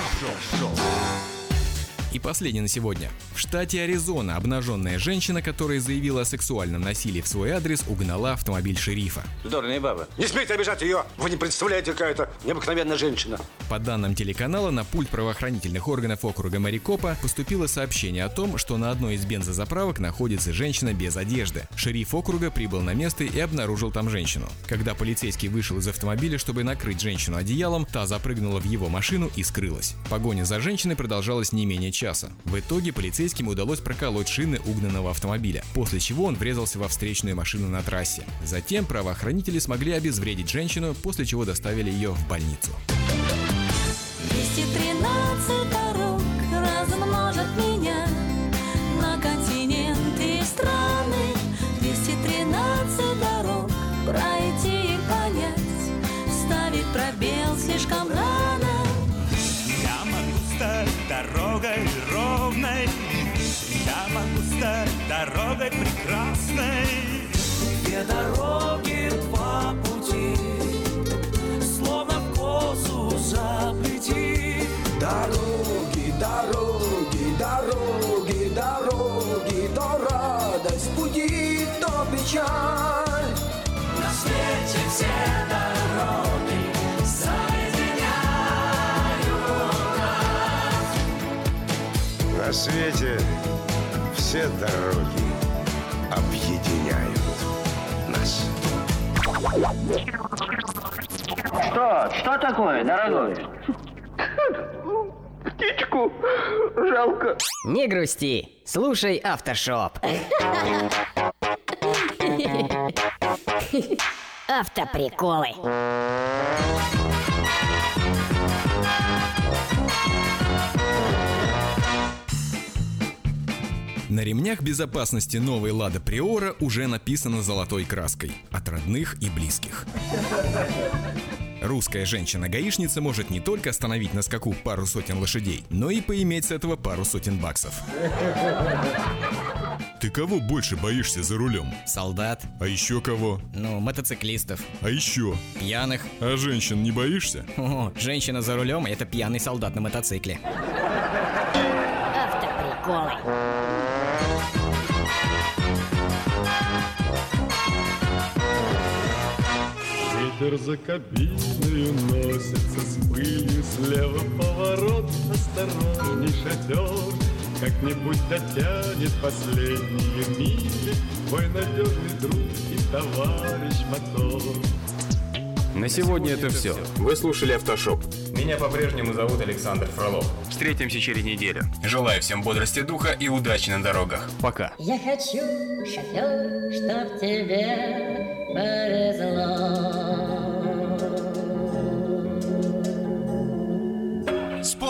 [SPEAKER 5] И последний на сегодня. В штате Аризона обнаженная женщина, которая заявила о сексуальном насилии в свой адрес, угнала автомобиль шерифа.
[SPEAKER 20] Здорная баба.
[SPEAKER 23] Не смейте обижать ее! Вы не представляете, какая это необыкновенная женщина.
[SPEAKER 5] По данным телеканала, на пульт правоохранительных органов округа Марикопа поступило сообщение о том, что на одной из бензозаправок находится женщина без одежды. Шериф округа прибыл на место и обнаружил там женщину. Когда полицейский вышел из автомобиля, чтобы накрыть женщину одеялом, та запрыгнула в его машину и скрылась. Погоня за женщиной продолжалась не менее часа. В итоге полицейским удалось проколоть шины угнанного автомобиля, после чего он врезался во встречную машину на трассе. Затем правоохранители смогли обезвредить женщину, после чего доставили ее в больницу.
[SPEAKER 28] 213 дорог размножат меня на континенты и страны. 213 дорог пройти и понять, ставить пробел слишком рано.
[SPEAKER 15] Дорогой ровной. Я могу стать дорогой прекрасной. Где дороги два пути Словно в косу заплети. Дороги, дороги, дороги, дороги То радость будет, то печаль. На свете все дороги
[SPEAKER 29] На свете все дороги объединяют нас.
[SPEAKER 20] Что? Что такое, дорогой? Птичку жалко.
[SPEAKER 30] Не грусти, слушай Автошоп.
[SPEAKER 24] Автоприколы.
[SPEAKER 5] На ремнях безопасности новой «Лада Приора» уже написано золотой краской «От родных и близких». Русская женщина-гаишница может не только остановить на скаку пару сотен лошадей, но и поиметь с этого пару сотен баксов.
[SPEAKER 31] Ты кого больше боишься за рулем?
[SPEAKER 32] Солдат.
[SPEAKER 31] А еще кого?
[SPEAKER 32] Ну, мотоциклистов.
[SPEAKER 31] А еще?
[SPEAKER 32] Пьяных.
[SPEAKER 31] А женщин не боишься?
[SPEAKER 32] О, женщина за рулем – это пьяный солдат на мотоцикле.
[SPEAKER 24] Автоприколы.
[SPEAKER 33] Ветер за кабиной носится с пылью Слева поворот, осторожней шатер Как-нибудь дотянет последние мили Твой надежный друг и товарищ мотор
[SPEAKER 34] На сегодня это все. Вы слушали «Автошоп». Меня по-прежнему зовут Александр Фролов. Встретимся через неделю. Желаю всем бодрости духа и удачи на дорогах. Пока.
[SPEAKER 35] Я хочу, шофер, чтоб тебе повезло.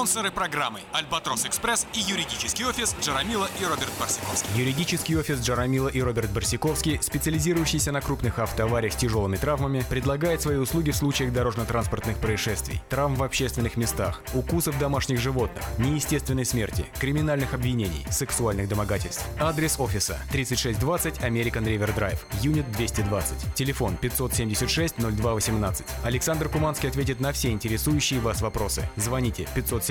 [SPEAKER 18] Спонсоры программы «Альбатрос Экспресс» и юридический офис Джарамила и Роберт Барсиковский.
[SPEAKER 34] Юридический офис Джарамила и Роберт Барсиковский, специализирующийся на крупных автоавариях с тяжелыми травмами, предлагает свои услуги в случаях дорожно-транспортных происшествий, травм в общественных местах, укусов домашних животных, неестественной смерти, криминальных обвинений, сексуальных домогательств. Адрес офиса 3620 American River Drive, юнит 220. Телефон 576 0218. Александр Куманский ответит на все интересующие вас вопросы. Звоните 576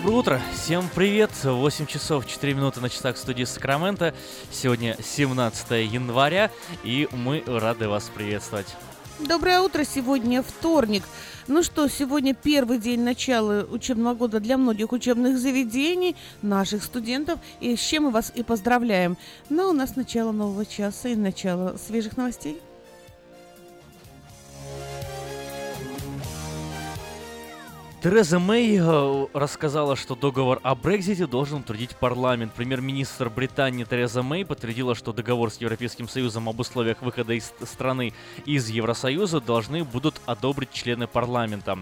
[SPEAKER 1] Доброе утро, всем привет, 8 часов 4 минуты на часах студии Сакрамента, сегодня 17 января, и мы рады вас приветствовать.
[SPEAKER 3] Доброе утро, сегодня вторник. Ну что, сегодня первый день начала учебного года для многих учебных заведений, наших студентов, и с чем мы вас и поздравляем. Но у нас начало нового часа и начало свежих новостей.
[SPEAKER 1] Тереза Мэй э, рассказала, что договор о Брекзите должен утвердить парламент. Премьер-министр Британии Тереза Мэй подтвердила, что договор с Европейским Союзом об условиях выхода из страны из Евросоюза должны будут одобрить члены парламента.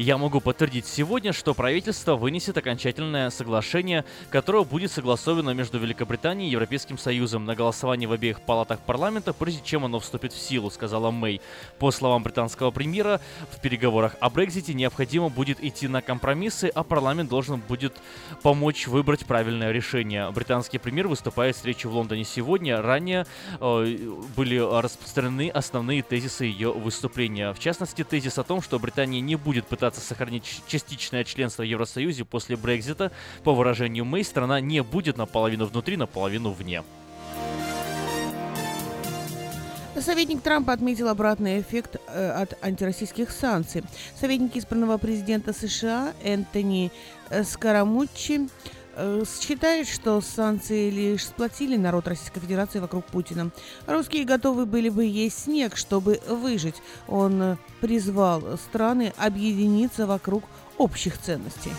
[SPEAKER 1] Я могу подтвердить сегодня, что правительство вынесет окончательное соглашение, которое будет согласовано между Великобританией и Европейским Союзом на голосовании в обеих палатах парламента, прежде чем оно вступит в силу, сказала Мэй. По словам британского премьера, в переговорах о Брекзите необходимо будет идти на компромиссы, а парламент должен будет помочь выбрать правильное решение. Британский премьер выступает в встрече в Лондоне сегодня. Ранее э, были распространены основные тезисы ее выступления. В частности, тезис о том, что Британия не будет пытаться пытаться сохранить частичное членство в Евросоюзе после Брекзита, по выражению Мэй, страна не будет наполовину внутри, наполовину вне.
[SPEAKER 3] Советник Трампа отметил обратный эффект э, от антироссийских санкций. Советник избранного президента США Энтони э, Скарамуччи считает, что санкции лишь сплотили народ Российской Федерации вокруг Путина. Русские готовы были бы есть снег, чтобы выжить. Он призвал страны объединиться вокруг общих ценностей.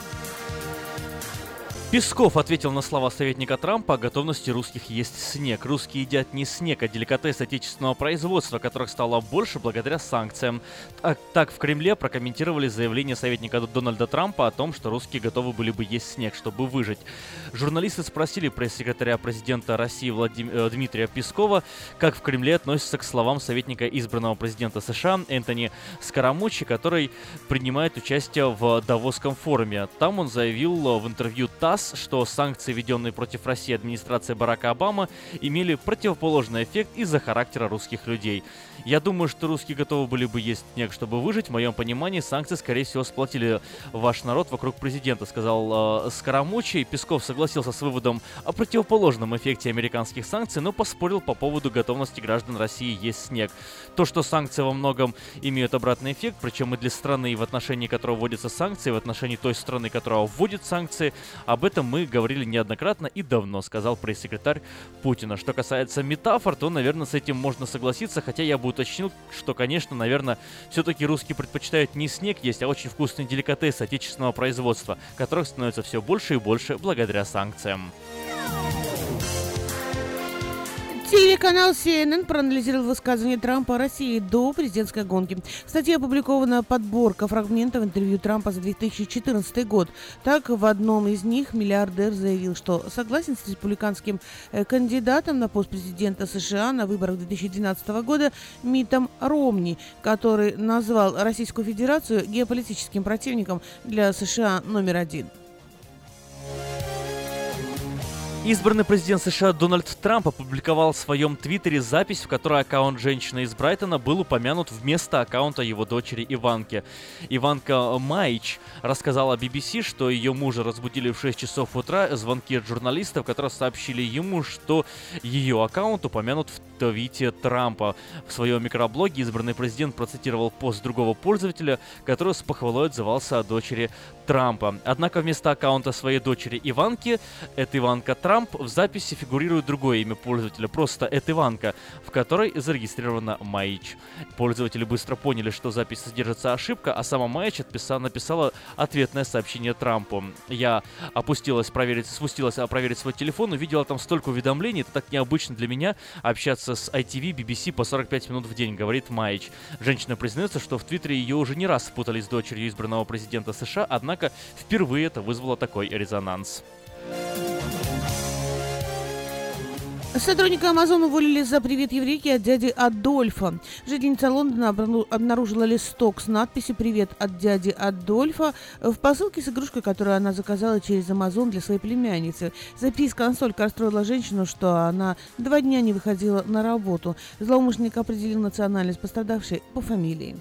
[SPEAKER 1] Песков ответил на слова советника Трампа о готовности русских есть снег. Русские едят не снег, а деликатес отечественного производства, которых стало больше благодаря санкциям. Так, так в Кремле прокомментировали заявление советника Дональда Трампа о том, что русские готовы были бы есть снег, чтобы выжить. Журналисты спросили пресс-секретаря президента России Владим... Э, Дмитрия Пескова, как в Кремле относятся к словам советника избранного президента США Энтони Скоромучи, который принимает участие в Давосском форуме. Там он заявил в интервью ТАСС, раз, что санкции, введенные против России администрацией Барака Обамы, имели противоположный эффект из-за характера русских людей. Я думаю, что русские готовы были бы есть снег, чтобы выжить. В моем понимании, санкции, скорее всего, сплотили ваш народ вокруг президента, сказал э, Скоромучий. Песков согласился с выводом о противоположном эффекте американских санкций, но поспорил по поводу готовности граждан России есть снег. То, что санкции во многом имеют обратный эффект, причем и для страны, в отношении которой вводятся санкции, в отношении той страны, которая вводит санкции, об этом мы говорили неоднократно и давно, сказал пресс-секретарь Путина. Что касается метафор, то, наверное, с этим можно согласиться, хотя я бы уточнил, что, конечно, наверное, все-таки русские предпочитают не снег есть, а очень вкусные деликатесы отечественного производства, которых становится все больше и больше благодаря санкциям.
[SPEAKER 3] Телеканал CNN проанализировал высказывание Трампа о России до президентской гонки. В статье опубликована подборка фрагментов интервью Трампа за 2014 год. Так, в одном из них миллиардер заявил, что согласен с республиканским э, кандидатом на пост президента США на выборах 2012 года Митом Ромни, который назвал Российскую Федерацию геополитическим противником для США номер один.
[SPEAKER 1] Избранный президент США Дональд Трамп опубликовал в своем твиттере запись, в которой аккаунт женщины из Брайтона был упомянут вместо аккаунта его дочери Иванки. Иванка Майч рассказала BBC, что ее мужа разбудили в 6 часов утра звонки от журналистов, которые сообщили ему, что ее аккаунт упомянут в твите Трампа. В своем микроблоге избранный президент процитировал пост другого пользователя, который с похвалой отзывался о дочери Трампа. Однако вместо аккаунта своей дочери Иванки, это Иванка Трамп, в записи фигурирует другое имя пользователя, просто это Иванка, в которой зарегистрирована Маич. Пользователи быстро поняли, что запись содержится ошибка, а сама Маич отписала, написала ответное сообщение Трампу. Я опустилась проверить, спустилась а, проверить свой телефон, увидела там столько уведомлений, это так необычно для меня общаться с ITV, BBC по 45 минут в день, говорит Маич. Женщина признается, что в Твиттере ее уже не раз спутали с дочерью избранного президента США, однако впервые это вызвало такой резонанс.
[SPEAKER 3] Сотрудника Амазон уволили за привет еврейки от дяди Адольфа. Жительница Лондона обнаружила листок с надписью «Привет от дяди Адольфа» в посылке с игрушкой, которую она заказала через Амазон для своей племянницы. Записка настолько расстроила женщину, что она два дня не выходила на работу. Злоумышленник определил национальность пострадавшей по фамилии.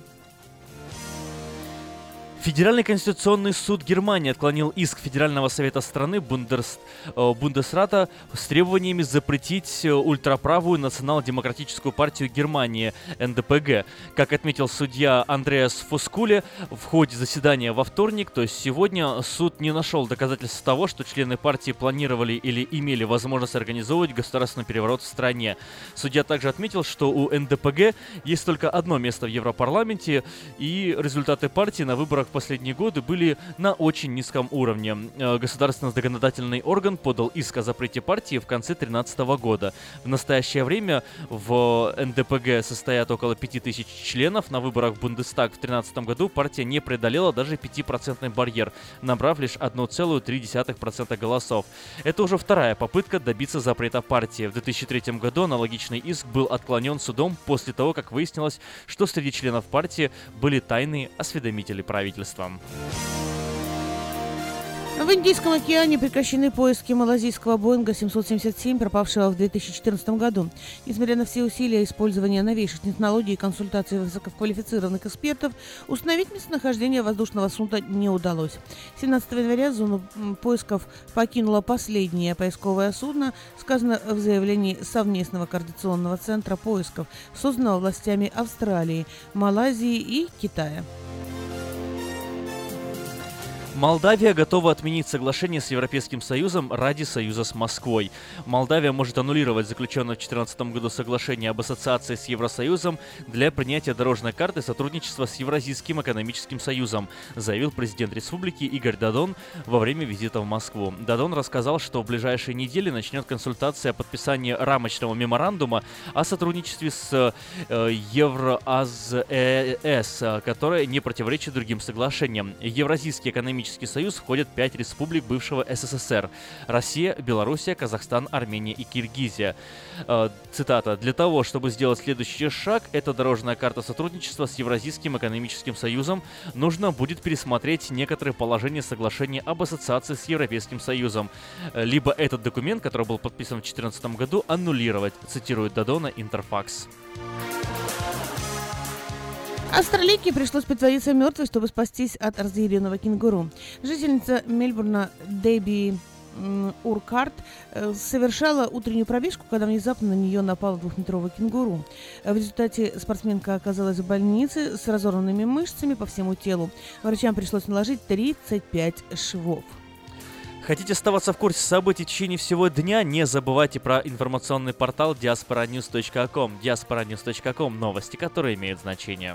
[SPEAKER 1] Федеральный конституционный суд Германии отклонил иск Федерального совета страны Бундерс, э, Бундесрата с требованиями запретить э, ультраправую национал-демократическую партию Германии НДПГ. Как отметил судья Андреас Фускуле в ходе заседания во вторник, то есть сегодня, суд не нашел доказательств того, что члены партии планировали или имели возможность организовывать государственный переворот в стране. Судья также отметил, что у НДПГ есть только одно место в Европарламенте, и результаты партии на выборах в последние годы были на очень низком уровне. Э, Государственный законодательный орган подал иск о запрете партии в конце 2013 года. В настоящее время в НДПГ состоят около 5000 членов. На выборах в Бундестаг в 2013 году партия не преодолела даже 5% барьер, набрав лишь 1,3% голосов. Это уже вторая попытка добиться запрета партии. В 2003 году аналогичный иск был отклонен судом после того, как выяснилось, что среди членов партии были тайные осведомители правительства.
[SPEAKER 3] В Индийском океане прекращены поиски малазийского Боинга 777, пропавшего в 2014 году. Несмотря на все усилия использования новейших технологий и консультации высококвалифицированных экспертов, установить местонахождение воздушного судна не удалось. 17 января зону поисков покинуло последнее поисковое судно, сказано в заявлении совместного координационного центра поисков, созданного властями Австралии, Малайзии и Китая.
[SPEAKER 1] Молдавия готова отменить соглашение с Европейским Союзом ради союза с Москвой. Молдавия может аннулировать заключенное в 2014 году соглашение об ассоциации с Евросоюзом для принятия дорожной карты сотрудничества с Евразийским экономическим союзом, заявил президент республики Игорь Дадон во время визита в Москву. Дадон рассказал, что в ближайшие недели начнет консультация о подписании рамочного меморандума о сотрудничестве с э, Евроазэс, которое не противоречит другим соглашениям. Евразийский экономический Экономический союз входят пять республик бывшего СССР – Россия, Белоруссия, Казахстан, Армения и Киргизия. Э, цитата. «Для того, чтобы сделать следующий шаг, это дорожная карта сотрудничества с Евразийским экономическим союзом, нужно будет пересмотреть некоторые положения соглашения об ассоциации с Европейским союзом. Либо этот документ, который был подписан в 2014 году, аннулировать», цитирует Дадона Интерфакс.
[SPEAKER 3] Австралийке пришлось притвориться мертвой, чтобы спастись от разъяренного кенгуру. Жительница Мельбурна Дебби Уркарт э, совершала утреннюю пробежку, когда внезапно на нее напал двухметровый кенгуру. В результате спортсменка оказалась в больнице с разорванными мышцами по всему телу. Врачам пришлось наложить 35 швов.
[SPEAKER 1] Хотите оставаться в курсе событий в течение всего дня? Не забывайте про информационный портал diasporanews.com. diasporanews.com – новости, которые имеют значение.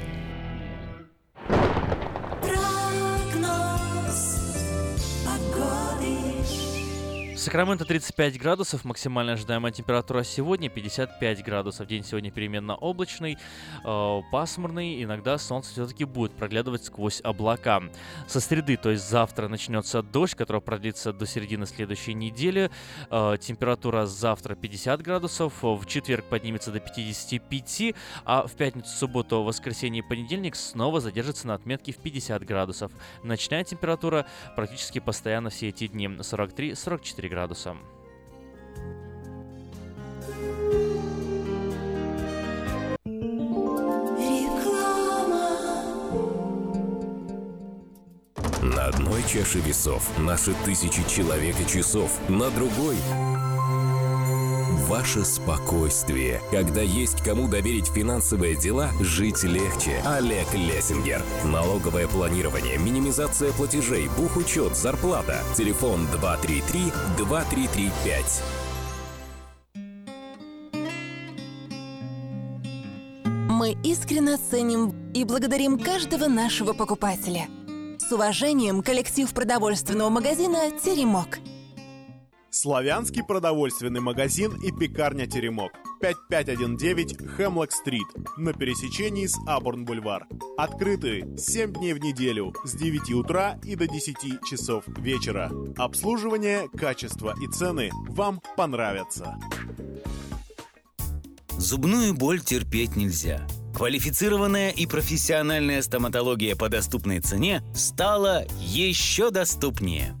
[SPEAKER 1] Сакраменто 35 градусов, максимальная ожидаемая температура сегодня 55 градусов. День сегодня переменно облачный, э, пасмурный, иногда солнце все-таки будет проглядывать сквозь облака. Со среды, то есть завтра, начнется дождь, который продлится до середины следующей недели. Э, температура завтра 50 градусов, в четверг поднимется до 55, а в пятницу, субботу, воскресенье и понедельник снова задержится на отметке в 50 градусов. Ночная температура практически постоянно все эти дни 43-44 градуса.
[SPEAKER 4] На одной чаше весов наши тысячи человек и часов, на другой Ваше спокойствие. Когда есть кому доверить финансовые дела, жить легче. Олег Лессингер. Налоговое планирование, минимизация платежей, бухучет, зарплата. Телефон 233-2335.
[SPEAKER 36] Мы искренне ценим и благодарим каждого нашего покупателя. С уважением, коллектив продовольственного магазина «Теремок».
[SPEAKER 37] Славянский продовольственный магазин и пекарня «Теремок». 5519 Хемлок-стрит на пересечении с Абурн-бульвар. Открыты 7 дней в неделю с 9 утра и до 10 часов вечера. Обслуживание, качество и цены вам понравятся.
[SPEAKER 9] Зубную боль терпеть нельзя. Квалифицированная и профессиональная стоматология по доступной цене стала еще доступнее.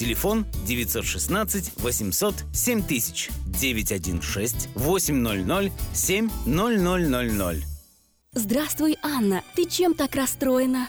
[SPEAKER 9] Телефон 916 800 7000 916 800 7000.
[SPEAKER 38] Здравствуй, Анна. Ты чем так расстроена?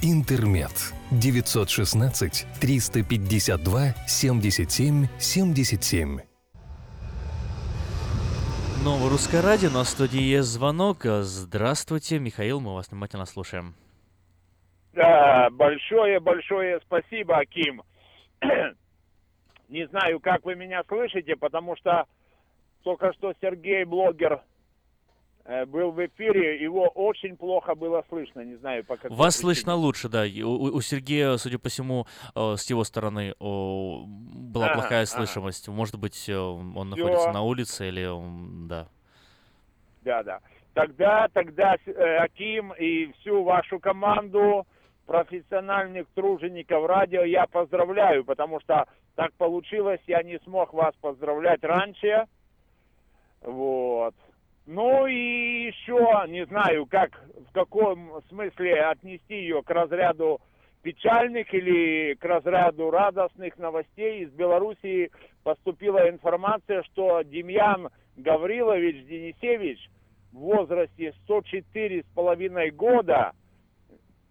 [SPEAKER 11] «Интермед». 916 352 77 77.
[SPEAKER 1] Новое русское радио, на студии есть звонок. Здравствуйте, Михаил, мы вас внимательно слушаем.
[SPEAKER 39] Да, большое-большое спасибо, Аким. Не знаю, как вы меня слышите, потому что только что Сергей, блогер, был в эфире, его очень плохо было слышно, не знаю, по какой
[SPEAKER 1] Вас
[SPEAKER 39] причине.
[SPEAKER 1] слышно лучше, да. У, у Сергея, судя по всему, э, с его стороны была
[SPEAKER 39] Ага,
[SPEAKER 1] плохая
[SPEAKER 39] ага.
[SPEAKER 1] слышимость. Может быть, э, он находится на улице или да.
[SPEAKER 39] Да, да. Тогда, тогда, э, Аким и всю вашу команду профессиональных тружеников радио я поздравляю, потому что так получилось, я не смог вас поздравлять раньше. Вот. Ну и еще, не знаю, как, в каком смысле отнести ее к разряду печальных или к разряду радостных новостей. Из Белоруссии поступила информация, что Демьян Гаврилович Денисевич в возрасте 104 с половиной года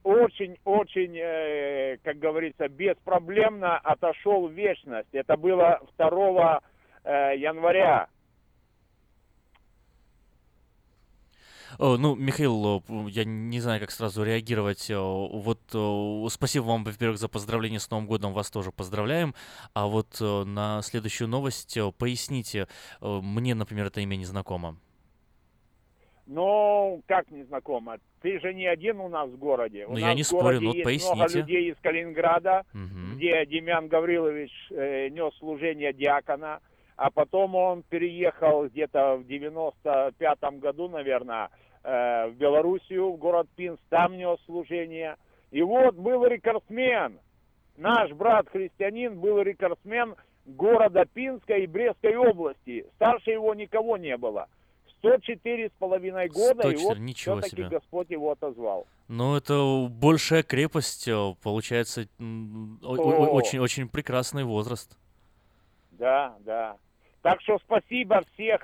[SPEAKER 39] очень-очень, э, как говорится, беспроблемно отошел в вечность. Это было 2 э, января.
[SPEAKER 1] Ну, Михаил, э, я не знаю, как сразу реагировать. Э, Вот э, спасибо вам, во-первых, за поздравление с Новым годом, вас тоже поздравляем. А вот э, на следующую новость э, поясните. Э, Мне, например, это имя не знакомо.
[SPEAKER 39] Ну, как незнакомо? Ты же не один у нас в городе. У
[SPEAKER 1] Ну,
[SPEAKER 39] нас
[SPEAKER 1] я не спорю,
[SPEAKER 39] городе
[SPEAKER 1] но вот
[SPEAKER 39] есть много
[SPEAKER 1] поясните.
[SPEAKER 39] людей из Калининграда,
[SPEAKER 1] Мгм.
[SPEAKER 39] где Демьян Гаврилович э, нес служение диакона, а потом он переехал где-то в 95-м году, наверное, э, в Белоруссию, в город Пинск, там нес служение. И вот был рекордсмен. Наш брат-христианин был рекордсмен города Пинска и Брестской области. Старше его никого не было. 104 с половиной года, и
[SPEAKER 1] 104,
[SPEAKER 39] вот
[SPEAKER 1] ничего
[SPEAKER 39] все-таки
[SPEAKER 1] себе.
[SPEAKER 39] Господь его отозвал.
[SPEAKER 1] Ну, это большая крепость, э, получается, м, о- о-
[SPEAKER 39] О.
[SPEAKER 1] очень, очень прекрасный возраст.
[SPEAKER 39] Да, да. Так что спасибо всех,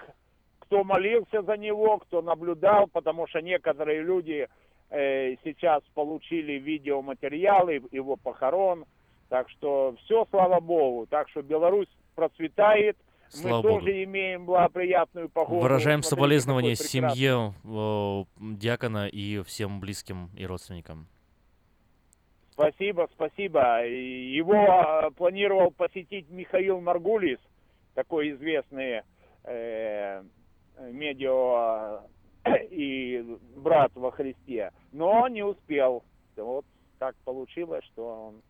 [SPEAKER 39] кто молился за него, кто наблюдал, потому что некоторые люди э, сейчас получили видеоматериалы его похорон. Так что все, слава Богу. Так что Беларусь процветает,
[SPEAKER 1] Слава
[SPEAKER 39] Мы
[SPEAKER 1] богу.
[SPEAKER 39] тоже имеем благоприятную погоду.
[SPEAKER 1] Выражаем
[SPEAKER 39] Смотрите,
[SPEAKER 1] соболезнования семье э, Дьякона и всем близким и родственникам.
[SPEAKER 39] Спасибо, спасибо. Его э, планировал посетить Михаил Маргулис, такой известный э, медиа и брат во Христе, но не успел. Вот так получилось, что он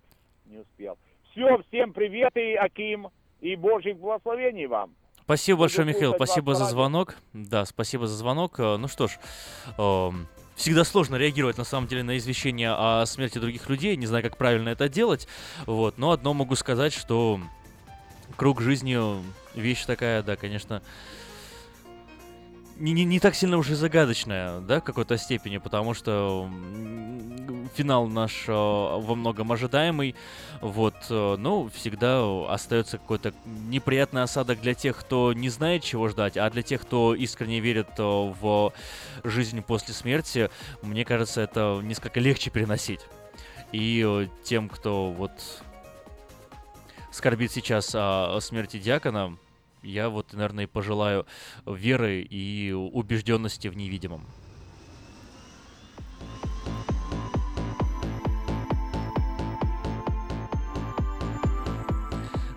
[SPEAKER 39] не успел. Все, всем привет и Аким, и Божьих благословений вам.
[SPEAKER 1] Спасибо большое, Михаил, спасибо за звонок. Да, спасибо за звонок. Э, Ну что ж, эм, всегда сложно реагировать на самом деле на извещения о смерти других людей. Не знаю, как правильно это делать. Вот, но одно могу сказать, что круг жизни вещь такая, да, конечно, не, не, не так сильно уже загадочная, да, в какой-то степени, потому что финал наш э, во многом ожидаемый, вот, э, но всегда остается какой-то неприятный осадок для тех, кто не знает, чего ждать, а для тех, кто искренне верит э, в жизнь после смерти, мне кажется, это несколько легче переносить. И э, тем, кто вот скорбит сейчас о, смерти Диакона, я вот, наверное, пожелаю веры и убежденности в невидимом.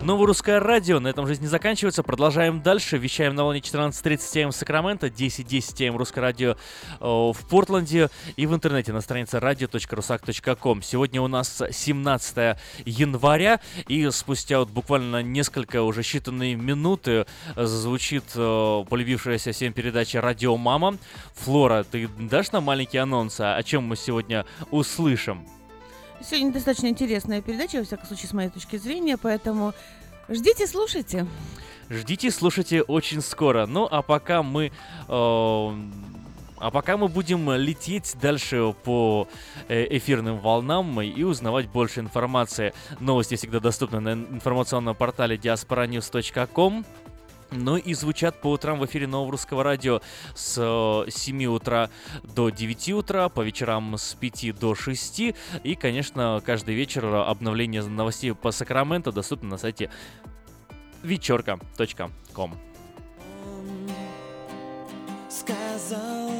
[SPEAKER 1] Новое русское радио. На этом жизнь не заканчивается. Продолжаем дальше. Вещаем на волне 14.30 м Сакраменто, 10.10 м Русское радио э, в Портленде и в интернете на странице radio.rusak.com. Сегодня у нас 17 января и спустя вот буквально несколько уже считанные минуты э, звучит э, полюбившаяся всем передача «Радио Мама». Флора, ты дашь нам маленький анонс, а о чем мы сегодня услышим?
[SPEAKER 3] Сегодня достаточно интересная передача, во всяком случае, с моей точки зрения, поэтому ждите, слушайте.
[SPEAKER 1] Ждите, слушайте очень скоро. Ну, а пока мы... э, а пока мы будем лететь дальше по э, эфирным волнам и узнавать больше информации. Новости всегда доступны на информационном портале diasporanews.com. Ну и звучат по утрам в эфире Нового Русского Радио с э, 7 утра до 9 утра, по вечерам с 5 до 6. И, конечно, каждый вечер обновление новостей по Сакраменто доступно на сайте вечерка.ком.
[SPEAKER 12] сказал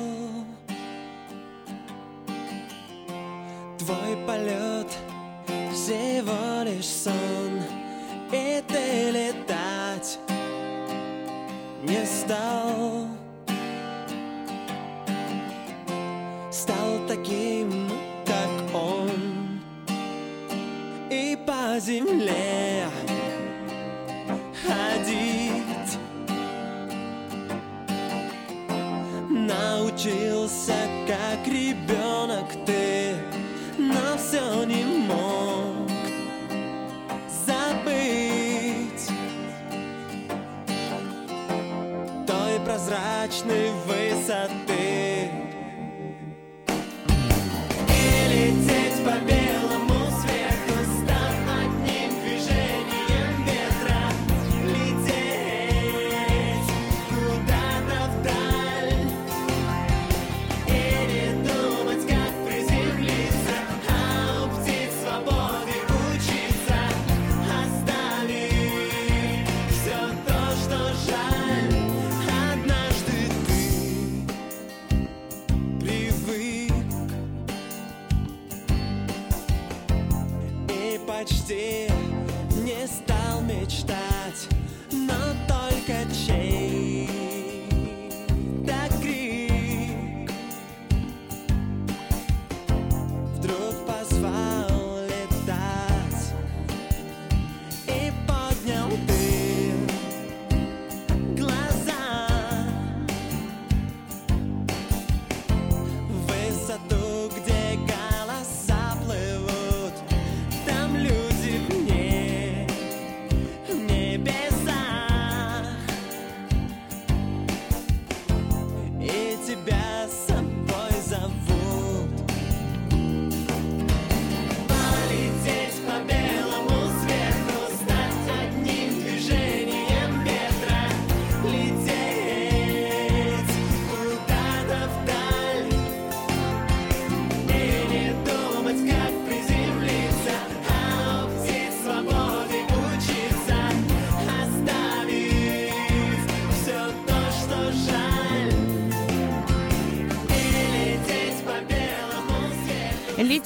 [SPEAKER 12] Твой полет всего лишь сон И ты летать не стал. Стал таким, как он. И по земле ходить. Научился, как ребенок ты Но все не мог прозрачной высоты. И лететь по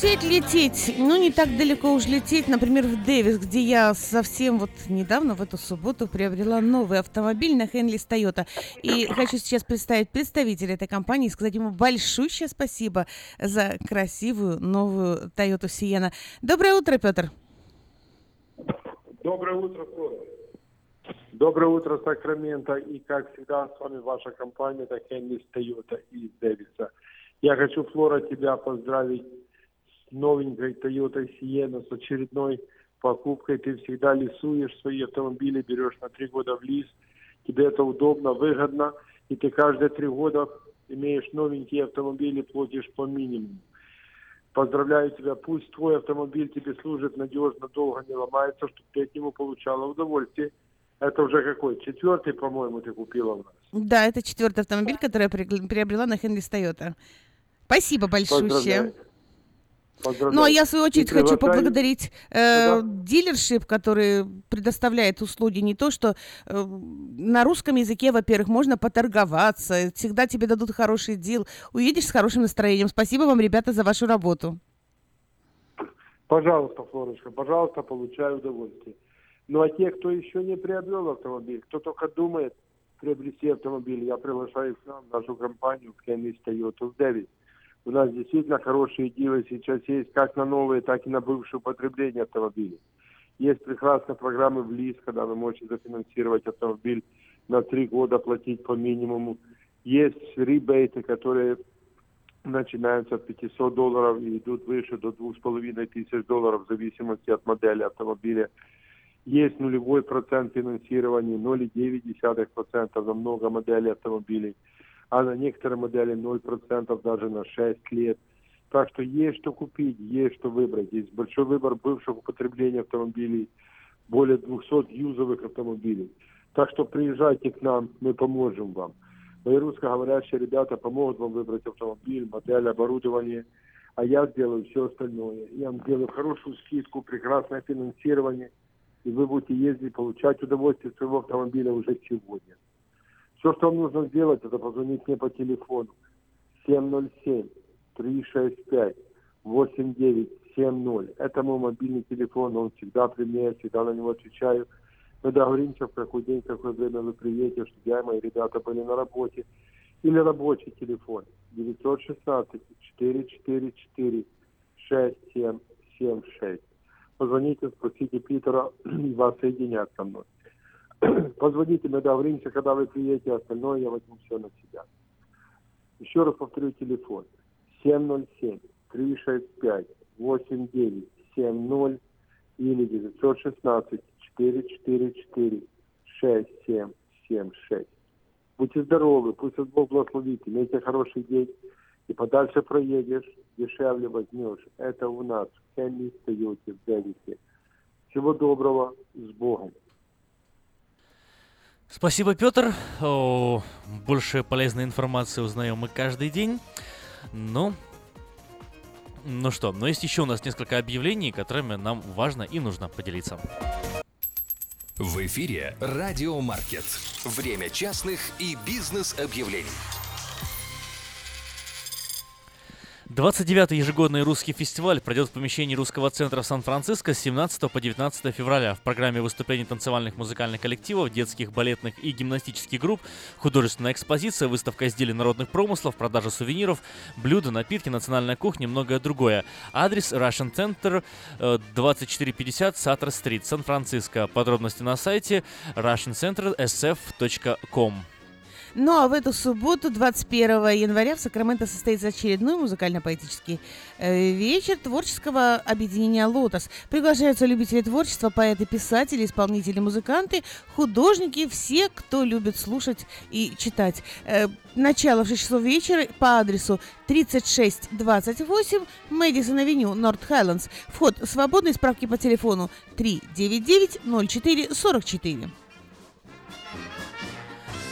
[SPEAKER 12] Лететь,
[SPEAKER 3] лететь. Ну, не так далеко уж лететь. Например, в Дэвис, где я совсем вот недавно, в эту субботу, приобрела новый автомобиль на Хенлис Тойота. И хочу сейчас представить представителя этой компании и сказать ему большущее спасибо за красивую новую Тойоту Сиена. Доброе утро, Петр.
[SPEAKER 40] Доброе утро, Флора. Доброе утро, Сакраменто. И, как всегда, с вами ваша компания, это Хенлис Тойота из Дэвиса. Я хочу, Флора, тебя поздравить новенькой Toyota Sienna, с очередной покупкой. Ты всегда лесуешь свои автомобили, берешь на три года в лиз. Тебе это удобно, выгодно. И ты каждые три года имеешь новенькие автомобили, платишь по минимуму. Поздравляю тебя. Пусть твой автомобиль тебе служит надежно, долго не ломается, чтобы ты от него получала удовольствие. Это уже какой? Четвертый, по-моему, ты купила у нас.
[SPEAKER 3] Да, это четвертый автомобиль, который я приобрела на Хенлис Тойота. Спасибо большое.
[SPEAKER 40] Поздравляю.
[SPEAKER 3] Ну, а я, в свою очередь, хочу поблагодарить э, дилершип, который предоставляет услуги не то, что э, на русском языке, во-первых, можно поторговаться, всегда тебе дадут хороший дел, уедешь с хорошим настроением. Спасибо вам, ребята, за вашу работу.
[SPEAKER 40] Пожалуйста, Флорочка, пожалуйста, получай удовольствие. Ну а те, кто еще не приобрел автомобиль, кто только думает приобрести автомобиль, я приглашаю к нам, в нашу компанию, в Кеннис Toyota в Дэвис. У нас действительно хорошие дилы сейчас есть как на новые, так и на бывшее употребление автомобилей. Есть прекрасные программы в ЛИС, когда вы можете зафинансировать автомобиль на три года, платить по минимуму. Есть ребейты, которые начинаются от 500 долларов и идут выше до 2,5 тысяч долларов в зависимости от модели автомобиля. Есть нулевой процент финансирования, 0,9% на много моделей автомобилей, а на некоторые модели 0% даже на 6 лет. Так что есть что купить, есть что выбрать. Есть большой выбор бывших употребления автомобилей, более 200 юзовых автомобилей. Так что приезжайте к нам, мы поможем вам. Мои русскоговорящие ребята помогут вам выбрать автомобиль, модель, оборудование, а я сделаю все остальное. Я вам сделаю хорошую скидку, прекрасное финансирование, и вы будете ездить, получать удовольствие от своего автомобиля уже сегодня. Все, что вам нужно сделать, это позвонить мне по телефону 707-365-8970. Это мой мобильный телефон, он всегда при мне, я всегда на него отвечаю. Мы договоримся, в какой день, в какое время вы приедете, чтобы я и мои ребята были на работе. Или рабочий телефон 916-444-6776. Позвоните, спросите Питера, и вас соединят со мной. Позвоните, мы договоримся, когда вы приедете, а остальное я возьму все на себя. Еще раз повторю телефон. 707-365-8970 или 916-444-6776. Будьте здоровы, пусть Бог благословит, имейте хороший день, и подальше проедешь, дешевле возьмешь. Это у нас в Хенли Тойоте в Дэвисе. Всего доброго, с Богом.
[SPEAKER 41] Спасибо, Петр. О, больше полезной информации узнаем мы каждый день. Ну, ну что, но есть еще у нас несколько объявлений, которыми нам важно и нужно поделиться.
[SPEAKER 11] В эфире Радио Маркет. Время частных и бизнес-объявлений.
[SPEAKER 41] 29-й ежегодный русский фестиваль пройдет в помещении русского центра в Сан-Франциско с 17 по 19 февраля. В программе выступлений танцевальных музыкальных коллективов, детских, балетных и гимнастических групп, художественная экспозиция, выставка изделий народных промыслов, продажа сувениров, блюда, напитки, национальная кухня и многое другое. Адрес Russian Center э, 2450 Саттер-стрит, Сан-Франциско. Подробности на сайте russiancenter.sf.com.
[SPEAKER 3] Ну а в эту субботу, 21 января, в Сакраменто состоится очередной музыкально-поэтический э, вечер творческого объединения «Лотос». Приглашаются любители творчества, поэты, писатели, исполнители, музыканты, художники, все, кто любит слушать и читать. Э, начало в 6 часов вечера по адресу 3628 Мэдисон Авеню, Норт Хайлендс. Вход свободный, справки по телефону 399 04 44.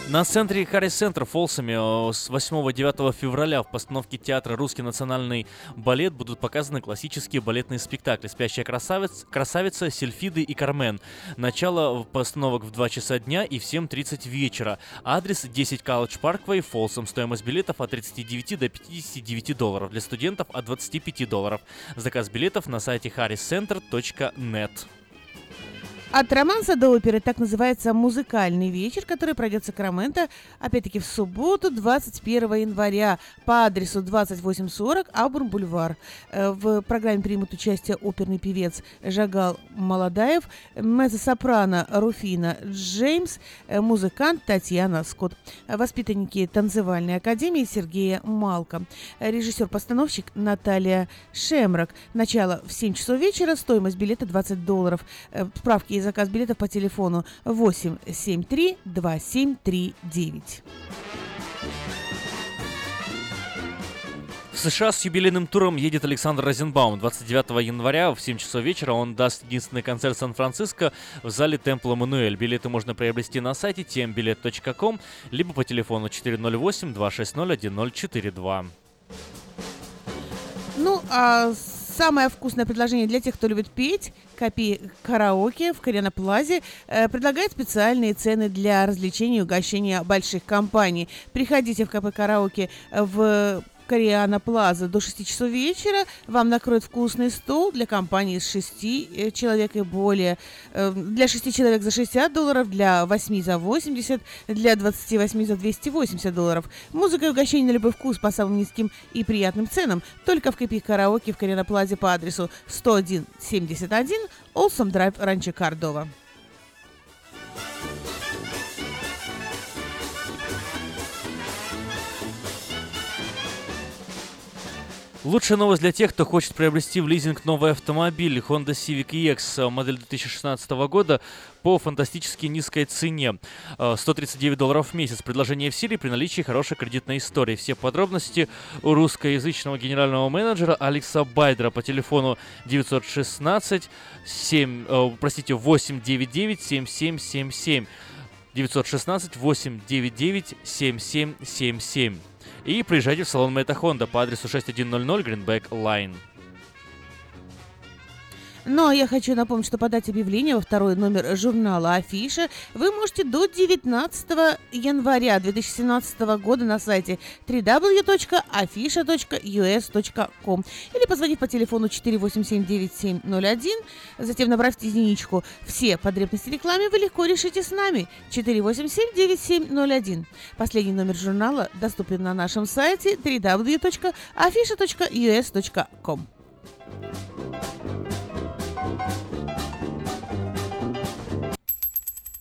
[SPEAKER 1] На центре Харрис Центр Фолсами с 8-9 февраля в постановке театра «Русский национальный балет» будут показаны классические балетные спектакли «Спящая красавица», красавица «Сельфиды» и «Кармен». Начало постановок в 2 часа дня и в 7.30 вечера. Адрес 10 College Parkway, Фолсом. Стоимость билетов от 39 до 59 долларов. Для студентов от 25 долларов. Заказ билетов на сайте harriscenter.net.
[SPEAKER 3] От романса до оперы так называется музыкальный вечер, который пройдет в Сакраменто, опять-таки в субботу, 21 января, по адресу 2840 Абурн-Бульвар. Э, В программе примут участие оперный певец Жагал Молодаев, меззо-сопрано Руфина Джеймс, э, музыкант Татьяна Скотт, воспитанники танцевальной академии Сергея Малка, режиссер-постановщик Наталья Шемрак. Начало в 7 часов вечера, стоимость билета 20 долларов. Э, Справки заказ билетов по телефону 873 2739.
[SPEAKER 1] В США с юбилейным туром едет Александр Розенбаум. 29 января в 7 часов вечера он даст единственный концерт Сан-Франциско в зале Темпла Мануэль. Билеты можно приобрести на сайте tmbilet.com либо по телефону 408-260-1042.
[SPEAKER 3] Ну, а самое вкусное предложение для тех, кто любит петь, Копи Караоке в Кориана Плазе э, предлагает специальные цены для развлечений и угощения больших компаний. Приходите в КП Караоке в Кориана Плаза до 6 часов вечера. Вам накроют вкусный стол для компании с 6 э, человек и более. Э, Для 6 человек за 60 долларов, для 8 за 80, для 28 за 280 долларов. Музыка и угощение на любой вкус по самым низким и приятным ценам. Только в Копи Караоке в Кориана Плазе по адресу 10171 Олсом Драйв Ранчо Кардова.
[SPEAKER 1] Лучшая новость для тех, кто хочет приобрести в лизинг новый автомобиль Honda Civic EX э, модель 2016 года по фантастически низкой цене. Э, 139 долларов в месяц. Предложение в силе при наличии хорошей кредитной истории. Все подробности у русскоязычного генерального менеджера Алекса Байдера по телефону 916 7, э, простите, 899 7777. 916 899 7777. И приезжайте в салон Мэйта Honda по адресу 6100 Greenback Line.
[SPEAKER 3] А я хочу напомнить, что подать объявление во второй номер журнала «Афиша» вы можете до 19 января 2017 года на сайте www.afisha.us.com или позвонить по телефону 487-9701, затем набрав единичку. Все потребности рекламы вы легко решите с нами. 487-9701. Последний номер журнала доступен на нашем сайте www.afisha.us.com.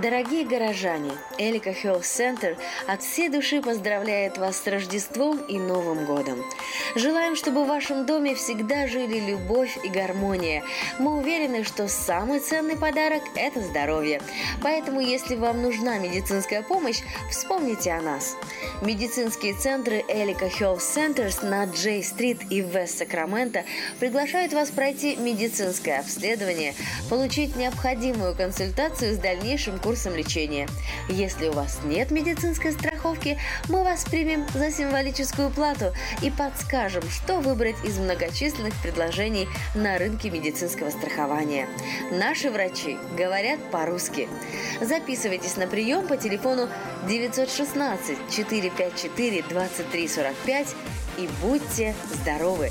[SPEAKER 13] Дорогие горожане, Элика Health Center от всей души поздравляет вас с Рождеством и Новым годом. Желаем, чтобы в вашем доме всегда жили любовь и гармония. Мы уверены, что самый ценный подарок – это здоровье. Поэтому, если вам нужна медицинская помощь, вспомните о нас. Медицинские центры Элика Health Centers на Джей-стрит и Вест-Сакраменто приглашают вас пройти медицинское обследование, получить необходимую консультацию с дальнейшим курсом лечения. Если у вас нет медицинской страховки, мы вас примем за символическую плату и подскажем, что выбрать из многочисленных предложений на рынке медицинского страхования. Наши врачи говорят по-русски. Записывайтесь на прием по телефону 916 454 2345 и будьте здоровы!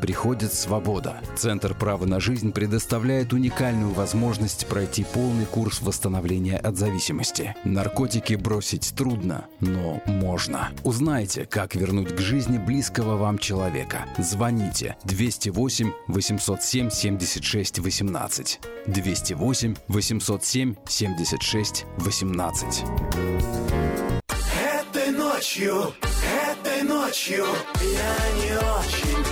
[SPEAKER 42] приходит свобода. Центр права на жизнь предоставляет уникальную возможность пройти полный курс восстановления от зависимости. Наркотики бросить трудно, но можно. Узнайте, как вернуть к жизни близкого вам человека. Звоните 208 807 76 18. 208 807 76 18.
[SPEAKER 12] Этой ночью, этой ночью я не очень.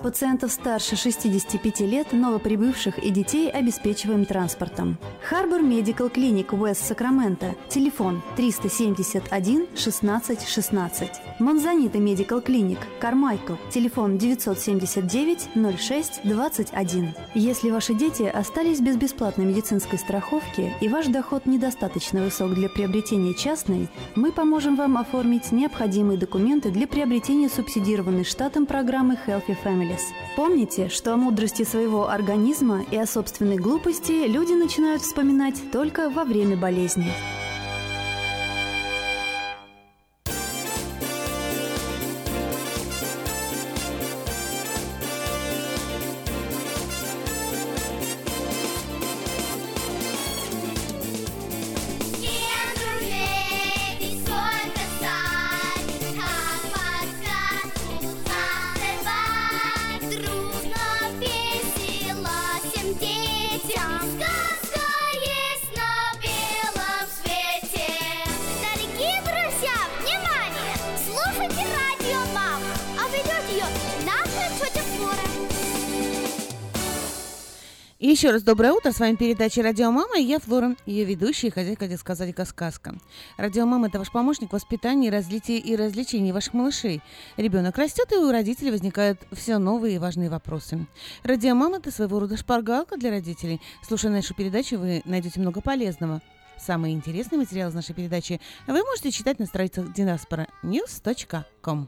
[SPEAKER 43] Пациентов старше 65 лет, новоприбывших и детей обеспечиваем транспортом. Харбор Медикал Клиник Уэст Сакраменто. Телефон 371 16 16. Монзанита Медикал Клиник Кармайкл. Телефон 979 06 21. Если ваши дети остались без бесплатной медицинской страховки и ваш доход недостаточно высок для приобретения частной, мы поможем вам оформить необходимые документы для приобретения субсидированной штатом программы Healthy Families. Помните, что о мудрости своего организма и о собственной глупости люди начинают вспоминать только во время болезни.
[SPEAKER 3] И еще раз доброе утро. С вами передача «Радио Мама» и я, Флора, ее ведущая и хозяйка детского садика «Сказка». «Радио Мама» — это ваш помощник в воспитании, развитии и развлечении ваших малышей. Ребенок растет, и у родителей возникают все новые и важные вопросы. «Радио Мама» — это своего рода шпаргалка для родителей. Слушая нашу передачу, вы найдете много полезного. Самые интересные материалы из нашей передачи вы можете читать на страницах diasporanews.com.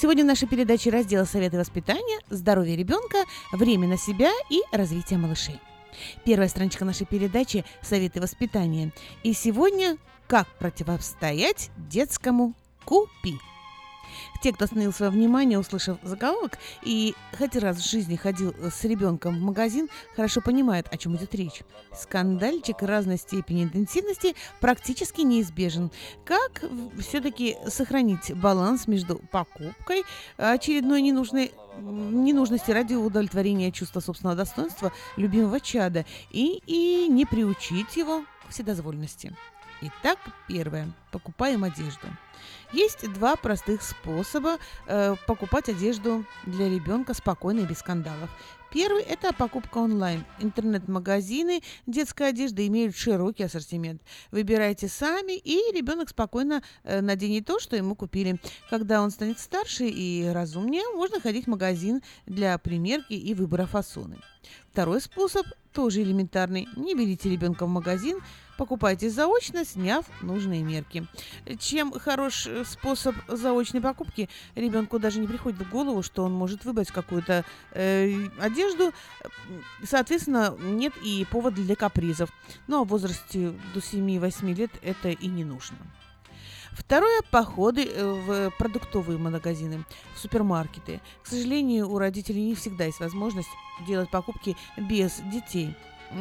[SPEAKER 3] Сегодня в нашей передаче раздел «Советы воспитания», «Здоровье ребенка», «Время на себя» и «Развитие малышей». Первая страничка нашей передачи – «Советы воспитания». И сегодня «Как противостоять детскому купи». Те, кто остановил свое внимание, услышав заголовок, и хоть раз в жизни ходил с ребенком в магазин, хорошо понимает, о чем идет речь. Скандальчик разной степени интенсивности практически неизбежен. Как все-таки сохранить баланс между покупкой очередной ненужной ненужности ради удовлетворения чувства собственного достоинства любимого чада и, и не приучить его к вседозволенности. Итак, первое. Покупаем одежду. Есть два простых способа э, покупать одежду для ребенка спокойно и без скандалов. Первый – это покупка онлайн. Интернет-магазины детской одежды имеют широкий ассортимент. Выбирайте сами, и ребенок спокойно э, наденет то, что ему купили. Когда он станет старше и разумнее, можно ходить в магазин для примерки и выбора фасоны. Второй способ тоже элементарный. Не берите ребенка в магазин, покупайте заочно, сняв нужные мерки. Чем хорош э, способ заочной покупки, ребенку даже не приходит в голову, что он может выбрать какую-то э, одежду. Соответственно, нет и повода для капризов. Ну а в возрасте до 7-8 лет это и не нужно. Второе – походы э, в продуктовые магазины, в супермаркеты. К сожалению, у родителей не всегда есть возможность делать покупки без детей.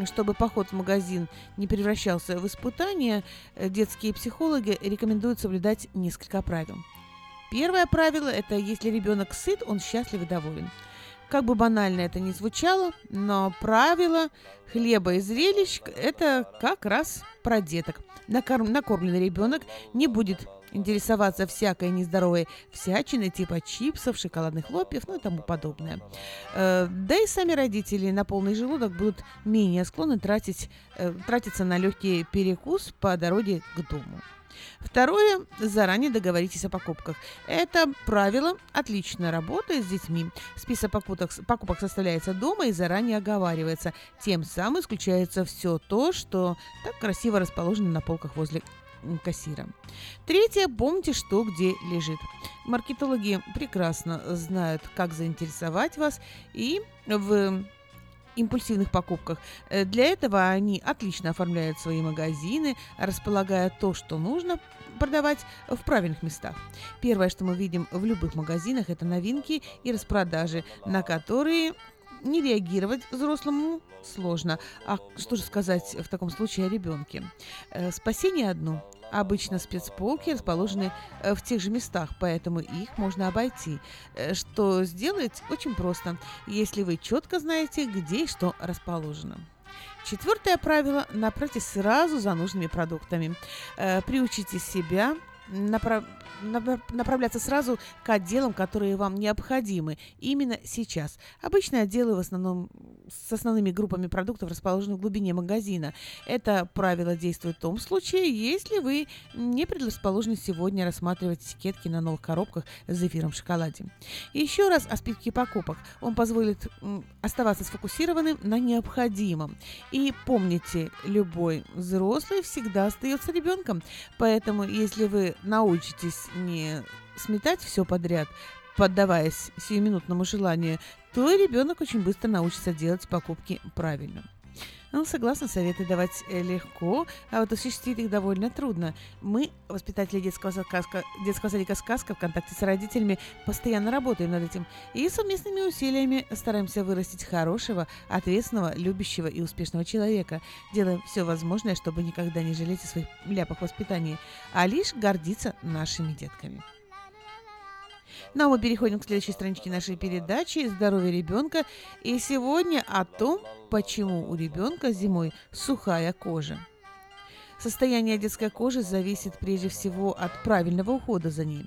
[SPEAKER 3] Чтобы поход в магазин не превращался в испытание, э, детские психологи рекомендуют соблюдать несколько правил. Первое правило – это если ребенок сыт, он счастлив и доволен. Как бы банально это ни звучало, но правило хлеба и зрелищ – это как раз про деток. Накорм, накормленный ребенок не будет интересоваться всякой нездоровой всячиной типа чипсов, шоколадных хлопьев, ну и тому подобное. Э, да и сами родители на полный желудок будут менее склонны тратить, э, тратиться на легкий перекус по дороге к дому. Второе. Заранее договоритесь о покупках. Это правило отлично работает с детьми. Список покупок, покупок составляется дома и заранее оговаривается. Тем самым исключается все то, что так красиво расположено на полках возле кассира. Третье. Помните, что где лежит. Маркетологи прекрасно знают, как заинтересовать вас и в импульсивных покупках. Э, для этого они отлично оформляют свои магазины, располагая то, что нужно продавать в правильных местах. Первое, что мы видим в любых магазинах, это новинки и распродажи, на которые не реагировать взрослому сложно. А что же сказать в таком случае о ребенке? Э, спасение одно. Обычно спецполки расположены э, в тех же местах, поэтому их можно обойти. Э, что сделать очень просто, если вы четко знаете, где и что расположено. Четвертое правило – направьтесь сразу за нужными продуктами. Приучите себя направ направляться сразу к отделам, которые вам необходимы именно сейчас. Обычно отделы в основном с основными группами продуктов расположены в глубине магазина. Это правило действует в том случае, если вы не предрасположены сегодня рассматривать этикетки на новых коробках с зефиром в шоколаде. еще раз о списке покупок. Он позволит оставаться сфокусированным на необходимом. И помните, любой взрослый всегда остается ребенком. Поэтому, если вы научитесь не сметать все подряд, поддаваясь сиюминутному желанию, то ребенок очень быстро научится делать покупки правильно. Ну, согласна, советы давать э, легко, а вот осуществить их довольно трудно. Мы, воспитатели детского, сказка, детского садика «Сказка» в контакте с родителями, постоянно работаем над этим и совместными усилиями стараемся вырастить хорошего, ответственного, любящего и успешного человека. Делаем все возможное, чтобы никогда не жалеть о своих ляпах воспитания, а лишь гордиться нашими детками. Ну а мы переходим к следующей страничке нашей передачи «Здоровье ребенка». И сегодня о том, почему у ребенка зимой сухая кожа. Состояние детской кожи зависит прежде всего от правильного ухода за ней.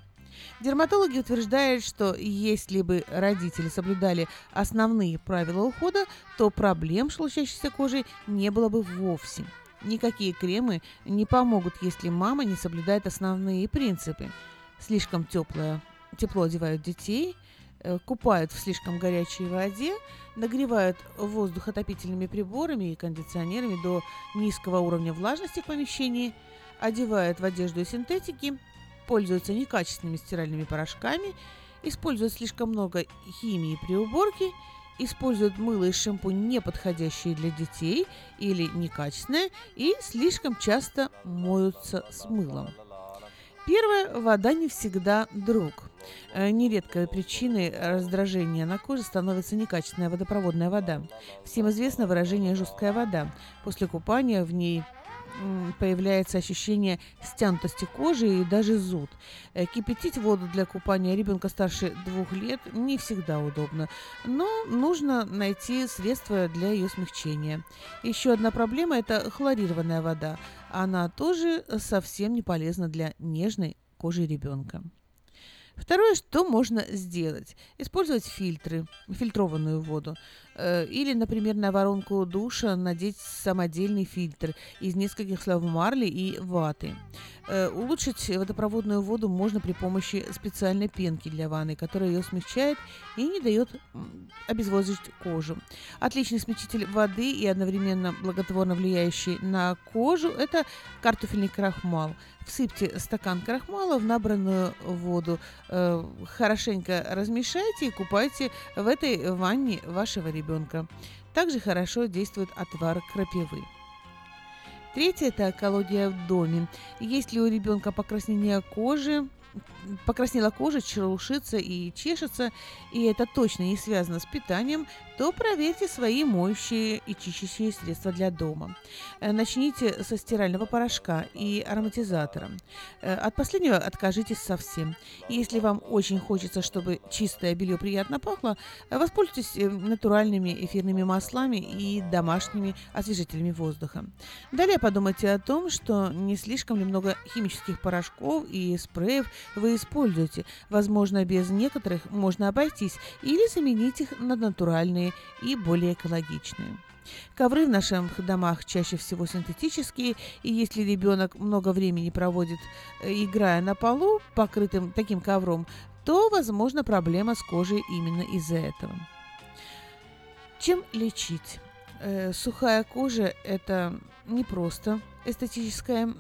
[SPEAKER 3] Дерматологи утверждают, что если бы родители соблюдали основные правила ухода, то проблем с шелушащейся кожей не было бы вовсе. Никакие кремы не помогут, если мама не соблюдает основные принципы. Слишком теплая тепло одевают детей, э, купают в слишком горячей воде, нагревают воздух отопительными приборами и кондиционерами до низкого уровня влажности в помещении, одевают в одежду из синтетики, пользуются некачественными стиральными порошками, используют слишком много химии при уборке, используют мыло и шампунь, не подходящие для детей или некачественные, и слишком часто моются с мылом. Первое, вода не всегда друг. Э, Нередкой причиной раздражения на коже становится некачественная водопроводная вода. Всем известно выражение «жесткая вода». После купания в ней появляется ощущение стянутости кожи и даже зуд. Э, Кипятить воду для купания ребенка старше двух лет не всегда удобно, но нужно найти средства для ее смягчения. Еще одна проблема – это хлорированная вода. Она тоже совсем не полезна для нежной кожи ребенка. Второе, что можно сделать? Использовать фильтры, фильтрованную воду. Э, Или, например, на воронку душа надеть самодельный фильтр из нескольких слоев марли и ваты. Э, Улучшить водопроводную воду можно при помощи специальной пенки для ванны, которая ее смягчает и не дает м, обезвожить кожу. Отличный смягчитель воды и одновременно благотворно влияющий на кожу – это картофельный крахмал. Всыпьте стакан крахмала в набранную воду, э, хорошенько размешайте и купайте в этой ванне вашего ребенка. Также хорошо действует отвар крапивы. Третье – это колодия в доме. Есть ли у ребенка покраснение кожи, покраснела кожа, шелушится и чешется, и это точно не связано с питанием, то проверьте свои моющие и чистящие средства для дома. Э, Начните со стирального порошка и ароматизатора. Э, От последнего откажитесь совсем. Если вам очень хочется, чтобы чистое белье приятно пахло, э, воспользуйтесь натуральными эфирными маслами и домашними освежителями воздуха. Далее подумайте о том, что не слишком ли много химических порошков и спреев вы используете. Возможно, без некоторых можно обойтись или заменить их на натуральные и более экологичные. Ковры в наших домах чаще всего синтетические, и если ребенок много времени проводит, э, играя на полу, покрытым таким ковром, то, возможно, проблема с кожей именно из-за этого. Чем лечить? Э, Сухая кожа – это не просто эстетическая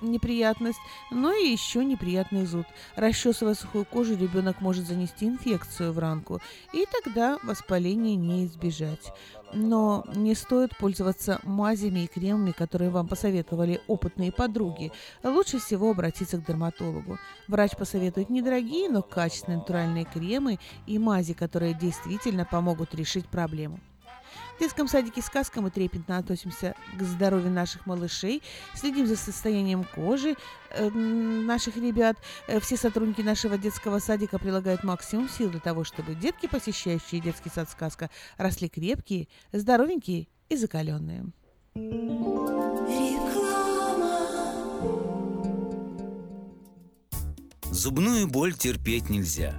[SPEAKER 3] неприятность, но и еще неприятный зуд. Расчесывая сухую кожу, ребенок может занести инфекцию в ранку, и тогда воспаления не избежать. Но не стоит пользоваться мазями и кремами, которые вам посоветовали опытные подруги. Лучше всего обратиться к дерматологу. Врач посоветует недорогие, но качественные натуральные кремы и мази, которые действительно помогут решить проблему. В детском садике «Сказка» мы трепетно относимся к здоровью наших малышей, следим за состоянием кожи э, наших ребят. Э, Все сотрудники нашего детского садика прилагают максимум сил для того, чтобы детки, посещающие детский сад «Сказка», росли крепкие, здоровенькие и закаленные.
[SPEAKER 9] Зубную боль терпеть нельзя.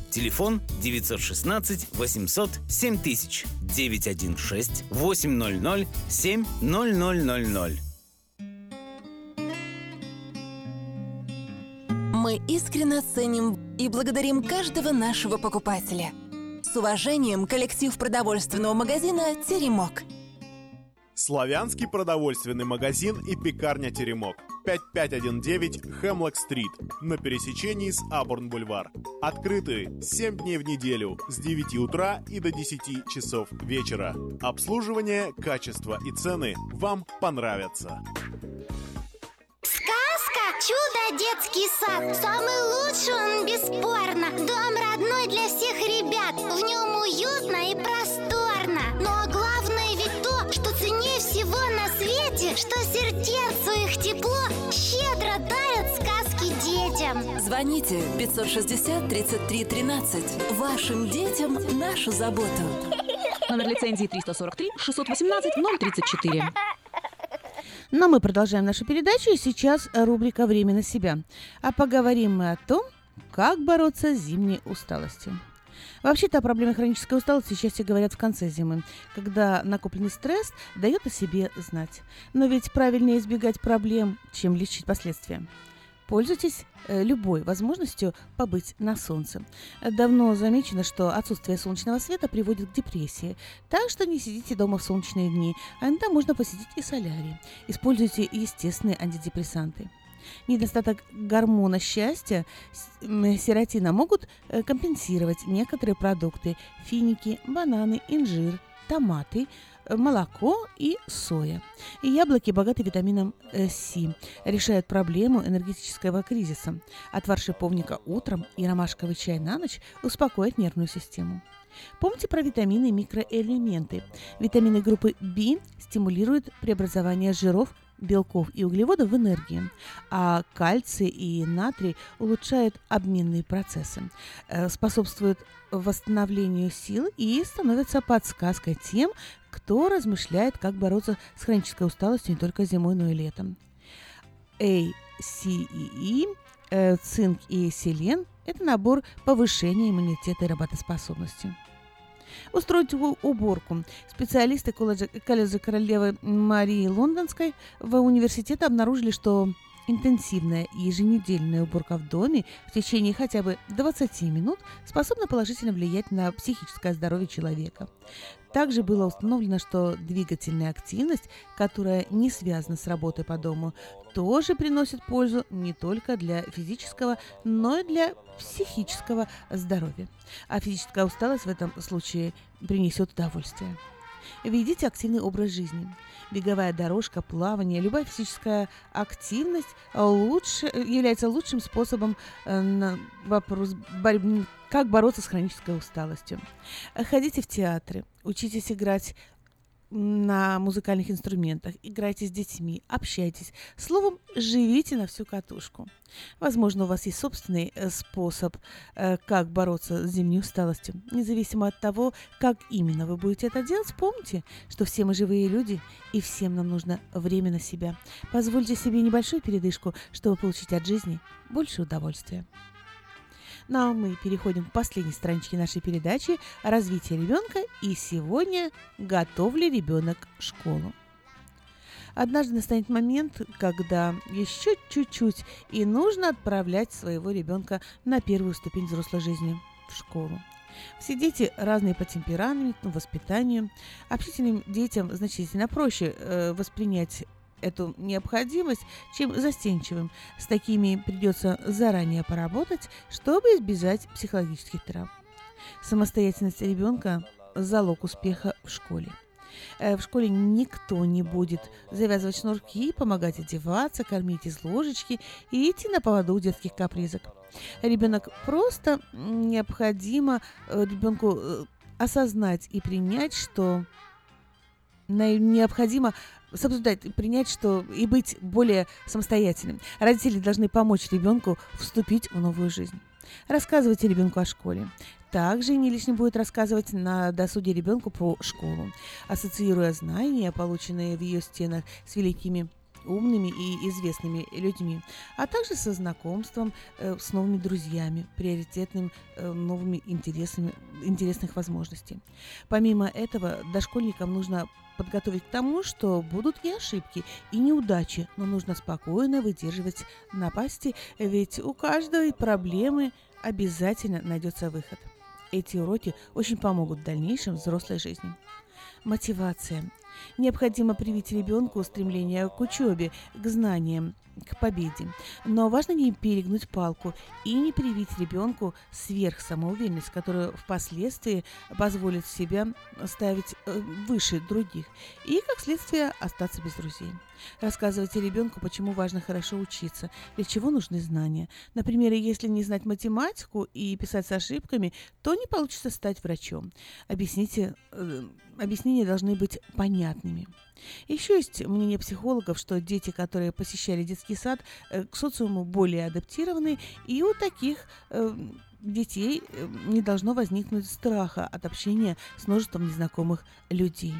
[SPEAKER 9] Телефон 916 800 7000 916 800 7000.
[SPEAKER 36] Мы искренне ценим и благодарим каждого нашего покупателя. С уважением, коллектив продовольственного магазина «Теремок».
[SPEAKER 37] Славянский продовольственный магазин и пекарня «Теремок». 5519 Хемлок-стрит на пересечении с Абурн-бульвар. Открыты 7 дней в неделю с 9 утра и до 10 часов вечера. Обслуживание, качество и цены вам понравятся.
[SPEAKER 44] Сказка «Чудо детский сад» Самый лучший он бесспорно Дом родной для всех ребят В нем уютно и просторно Что сердцу их тепло Щедро дарят сказки детям
[SPEAKER 36] Звоните 560 33 13. Вашим детям нашу заботу.
[SPEAKER 45] Номер лицензии 343 618 034.
[SPEAKER 3] Но мы продолжаем нашу передачу, и сейчас рубрика «Время на себя». А поговорим мы о том, как бороться с зимней усталостью. Вообще-то о проблеме хронической усталости чаще говорят в конце зимы, когда накопленный стресс дает о себе знать. Но ведь правильнее избегать проблем, чем лечить последствия. Пользуйтесь э, любой возможностью побыть на солнце. Давно замечено, что отсутствие солнечного света приводит к депрессии, так что не сидите дома в солнечные дни, а иногда можно посетить и солярий. Используйте естественные антидепрессанты. Недостаток гормона счастья, серотина, могут э, компенсировать некоторые продукты – финики, бананы, инжир, томаты, э, молоко и соя. И яблоки богаты витамином э, С, решают проблему энергетического кризиса. Отвар шиповника утром и ромашковый чай на ночь успокоят нервную систему. Помните про витамины и микроэлементы. Витамины группы В стимулируют преобразование жиров, белков и углеводов в энергии, а кальций и натрий улучшают обменные процессы, э, способствуют восстановлению сил и становятся подсказкой тем, кто размышляет, как бороться с хронической усталостью не только зимой, но и летом. A, C и E, э, цинк и селен – это набор повышения иммунитета и работоспособности. Устроить уборку. Специалисты колледжа, колледжа королевы Марии Лондонской в университете обнаружили, что интенсивная еженедельная уборка в доме в течение хотя бы 20 минут способна положительно влиять на психическое здоровье человека. Также было установлено, что двигательная активность, которая не связана с работой по дому, тоже приносит пользу не только для физического, но и для психического здоровья. А физическая усталость в этом случае принесет удовольствие. Ведите активный образ жизни. Беговая дорожка, плавание, любая физическая активность лучше, является лучшим способом э, на вопрос борьбы, как бороться с хронической усталостью. Ходите в театры, учитесь играть на музыкальных инструментах, играйте с детьми, общайтесь. Словом, живите на всю катушку. Возможно, у вас есть собственный э, способ, э, как бороться с зимней усталостью. Независимо от того, как именно вы будете это делать, помните, что все мы живые люди, и всем нам нужно время на себя. Позвольте себе небольшую передышку, чтобы получить от жизни больше удовольствия. Ну а мы переходим к последней страничке нашей передачи «Развитие ребенка» и сегодня «Готов ли ребенок школу?». Однажды настанет момент, когда еще чуть-чуть и нужно отправлять своего ребенка на первую ступень взрослой жизни в школу. Все дети разные по темпераменту, воспитанию. Общительным детям значительно проще э, воспринять эту необходимость, чем застенчивым. С такими придется заранее поработать, чтобы избежать психологических травм. Самостоятельность ребенка – залог успеха в школе. Э, В школе никто не будет завязывать шнурки, помогать одеваться, кормить из ложечки и идти на поводу детских капризок. Ребенок просто необходимо э, ребенку э, осознать и принять, что необходимо соблюдать, принять, что и быть более самостоятельным. Родители должны помочь ребенку вступить в новую жизнь. Рассказывайте ребенку о школе. Также не лишним будет рассказывать на досуге ребенку про школу, ассоциируя знания, полученные в ее стенах, с великими умными и известными людьми, а также со знакомством э, с новыми друзьями, приоритетными э, новыми интересами, интересных возможностей. Помимо этого, дошкольникам нужно подготовить к тому, что будут и ошибки, и неудачи, но нужно спокойно выдерживать напасти, ведь у каждой проблемы обязательно найдется выход. Эти уроки очень помогут в дальнейшем взрослой жизни. Мотивация. Необходимо привить ребенку стремление к учебе, к знаниям, к победе. Но важно не перегнуть палку и не привить ребенку сверхсамоуверенность, которая впоследствии позволит себя ставить э, выше других и, как следствие, остаться без друзей. Рассказывайте ребенку, почему важно хорошо учиться, для чего нужны знания. Например, если не знать математику и писать с ошибками, то не получится стать врачом. Объясните, э, объяснения должны быть понятными. Еще есть мнение психологов, что дети, которые посещали детский сад, э, к социуму более адаптированы, и у таких э, детей э, не должно возникнуть страха от общения с множеством незнакомых людей.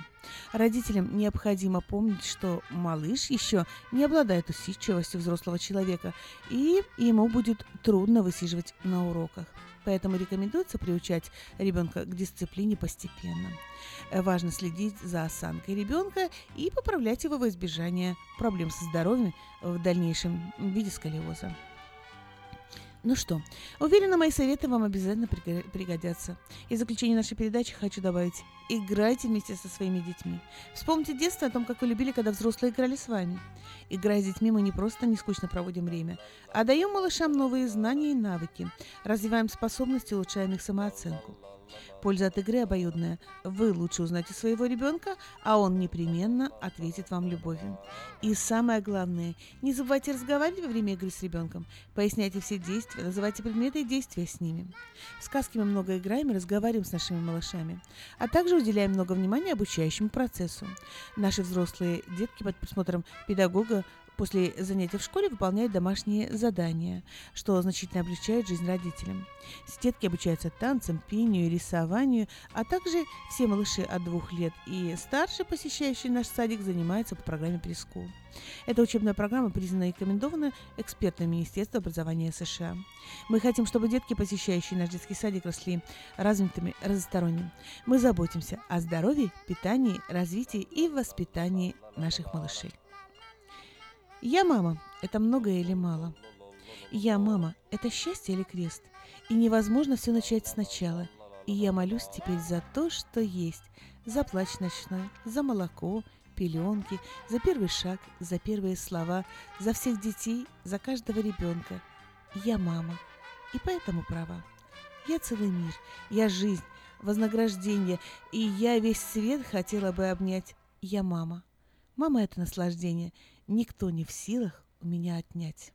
[SPEAKER 3] Родителям необходимо помнить, что малыш еще не обладает усидчивостью взрослого человека, и ему будет трудно высиживать на уроках. Поэтому рекомендуется приучать ребенка к дисциплине постепенно. Э, Важно следить за осанкой ребенка и поправлять его во избежание проблем со здоровьем в дальнейшем в виде сколиоза. Ну что, уверена, мои советы вам обязательно приго- пригодятся. И в заключение нашей передачи хочу добавить, играйте вместе со своими детьми. Вспомните детство о том, как вы любили, когда взрослые играли с вами. Играя с детьми, мы не просто не скучно проводим время, а даем малышам новые знания и навыки, развиваем способности, улучшаем их самооценку. Польза от игры обоюдная. Вы лучше узнаете своего ребенка, а он непременно ответит вам любовью. И самое главное, не забывайте разговаривать во время игры с ребенком. Поясняйте все действия, называйте предметы и действия с ними. В сказке мы много играем и разговариваем с нашими малышами, а также уделяем много внимания обучающему процессу. Наши взрослые детки под присмотром педагога после занятий в школе выполняют домашние задания, что значительно облегчает жизнь родителям. Детки обучаются танцам, пению, рисованию, а также все малыши от двух лет и старше, посещающие наш садик, занимаются по программе Прескул. Эта учебная программа признана и рекомендована экспертами Министерства образования США. Мы хотим, чтобы детки, посещающие наш детский садик, росли развитыми, разносторонними. Мы заботимся о здоровье, питании, развитии и воспитании наших малышей. Я мама – это многое или мало. Я мама – это счастье или крест. И невозможно все начать сначала. И я молюсь теперь за то, что есть. За плач ночной, за молоко, пеленки, за первый шаг, за первые слова, за всех детей, за каждого ребенка. Я мама. И поэтому права. Я целый мир, я жизнь, вознаграждение, и я весь свет хотела бы обнять. Я мама. Мама – это наслаждение. Никто не в силах у меня отнять.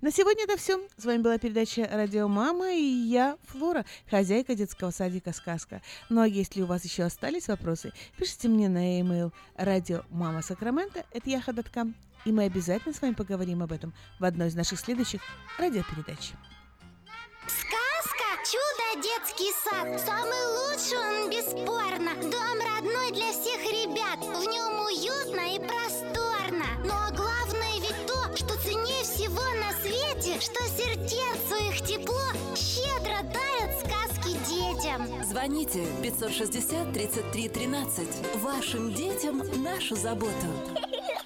[SPEAKER 3] На сегодня это все. С вами была передача «Радио Мама» и я, Флора, хозяйка детского садика «Сказка». Ну а если у вас еще остались вопросы, пишите мне на e-mail радио мама Сакраменто, это яха.ком, и мы обязательно с вами поговорим об этом в одной из наших следующих радиопередач.
[SPEAKER 44] Сказка «Чудо детский сад». Самый лучший он, бесспорно. Дом родной для всех ребят. В нем уютно и просторно. Что сердцу их тепло щедро дарят сказки детям.
[SPEAKER 36] Звоните 560 33 13. Вашим детям нашу заботу.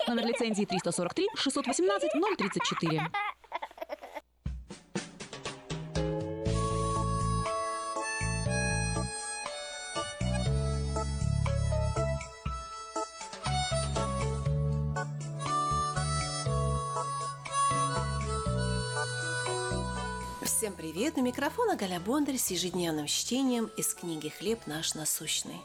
[SPEAKER 45] Номер лицензии 343 618 034.
[SPEAKER 46] Всем привет! У микрофона Галя Бондарь с ежедневным чтением из книги «Хлеб наш насущный».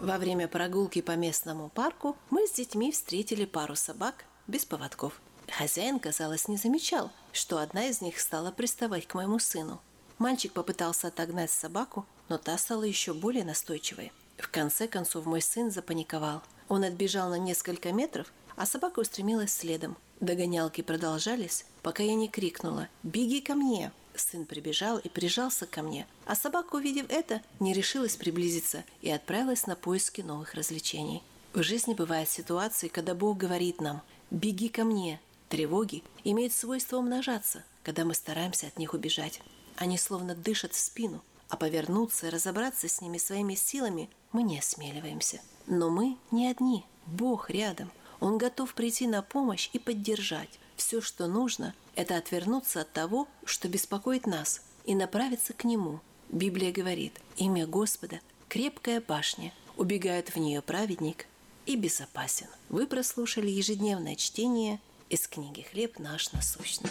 [SPEAKER 46] Во время прогулки по местному парку мы с детьми встретили пару собак без поводков. Хозяин, казалось, не замечал, что одна из них стала приставать к моему сыну. Мальчик попытался отогнать собаку, но та стала еще более настойчивой. В конце концов мой сын запаниковал. Он отбежал на несколько метров, а собака устремилась следом. Догонялки продолжались, пока я не крикнула «Беги ко мне!». Сын прибежал и прижался ко мне, а собака, увидев это, не решилась приблизиться и отправилась на поиски новых развлечений. В жизни бывают ситуации, когда Бог говорит нам «беги ко мне». Тревоги имеют свойство умножаться, когда мы стараемся от них убежать. Они словно дышат в спину, а повернуться и разобраться с ними своими силами мы не осмеливаемся. Но мы не одни, Бог рядом. Он готов прийти на помощь и поддержать. Все, что нужно, это отвернуться от того, что беспокоит нас, и направиться к Нему. Библия говорит, имя Господа – крепкая башня, убегает в нее праведник и безопасен. Вы прослушали ежедневное чтение из книги «Хлеб наш насущный».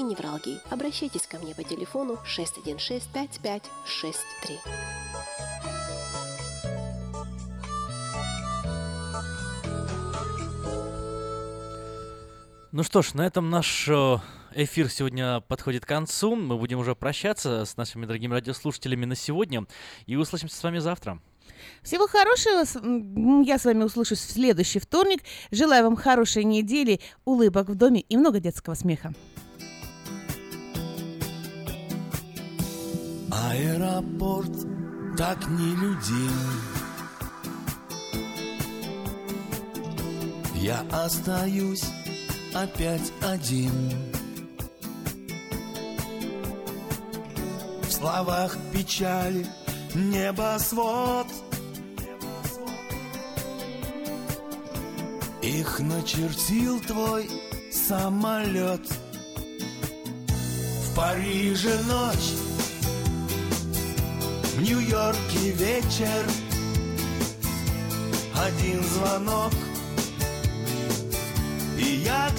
[SPEAKER 46] невралгии. Обращайтесь ко мне по телефону 616 5563.
[SPEAKER 1] Ну что ж, на этом наш э, эфир сегодня подходит к концу. Мы будем уже прощаться с нашими дорогими радиослушателями на сегодня. И услышимся с вами завтра.
[SPEAKER 3] Всего хорошего. Я с вами услышусь в следующий вторник. Желаю вам хорошей недели, улыбок в доме и много детского смеха.
[SPEAKER 47] Аэропорт так нелюдим Я остаюсь опять один. В словах печали небосвод. Их начертил твой самолет. В Париже ночь в Нью-Йорке вечер. Один звонок. И я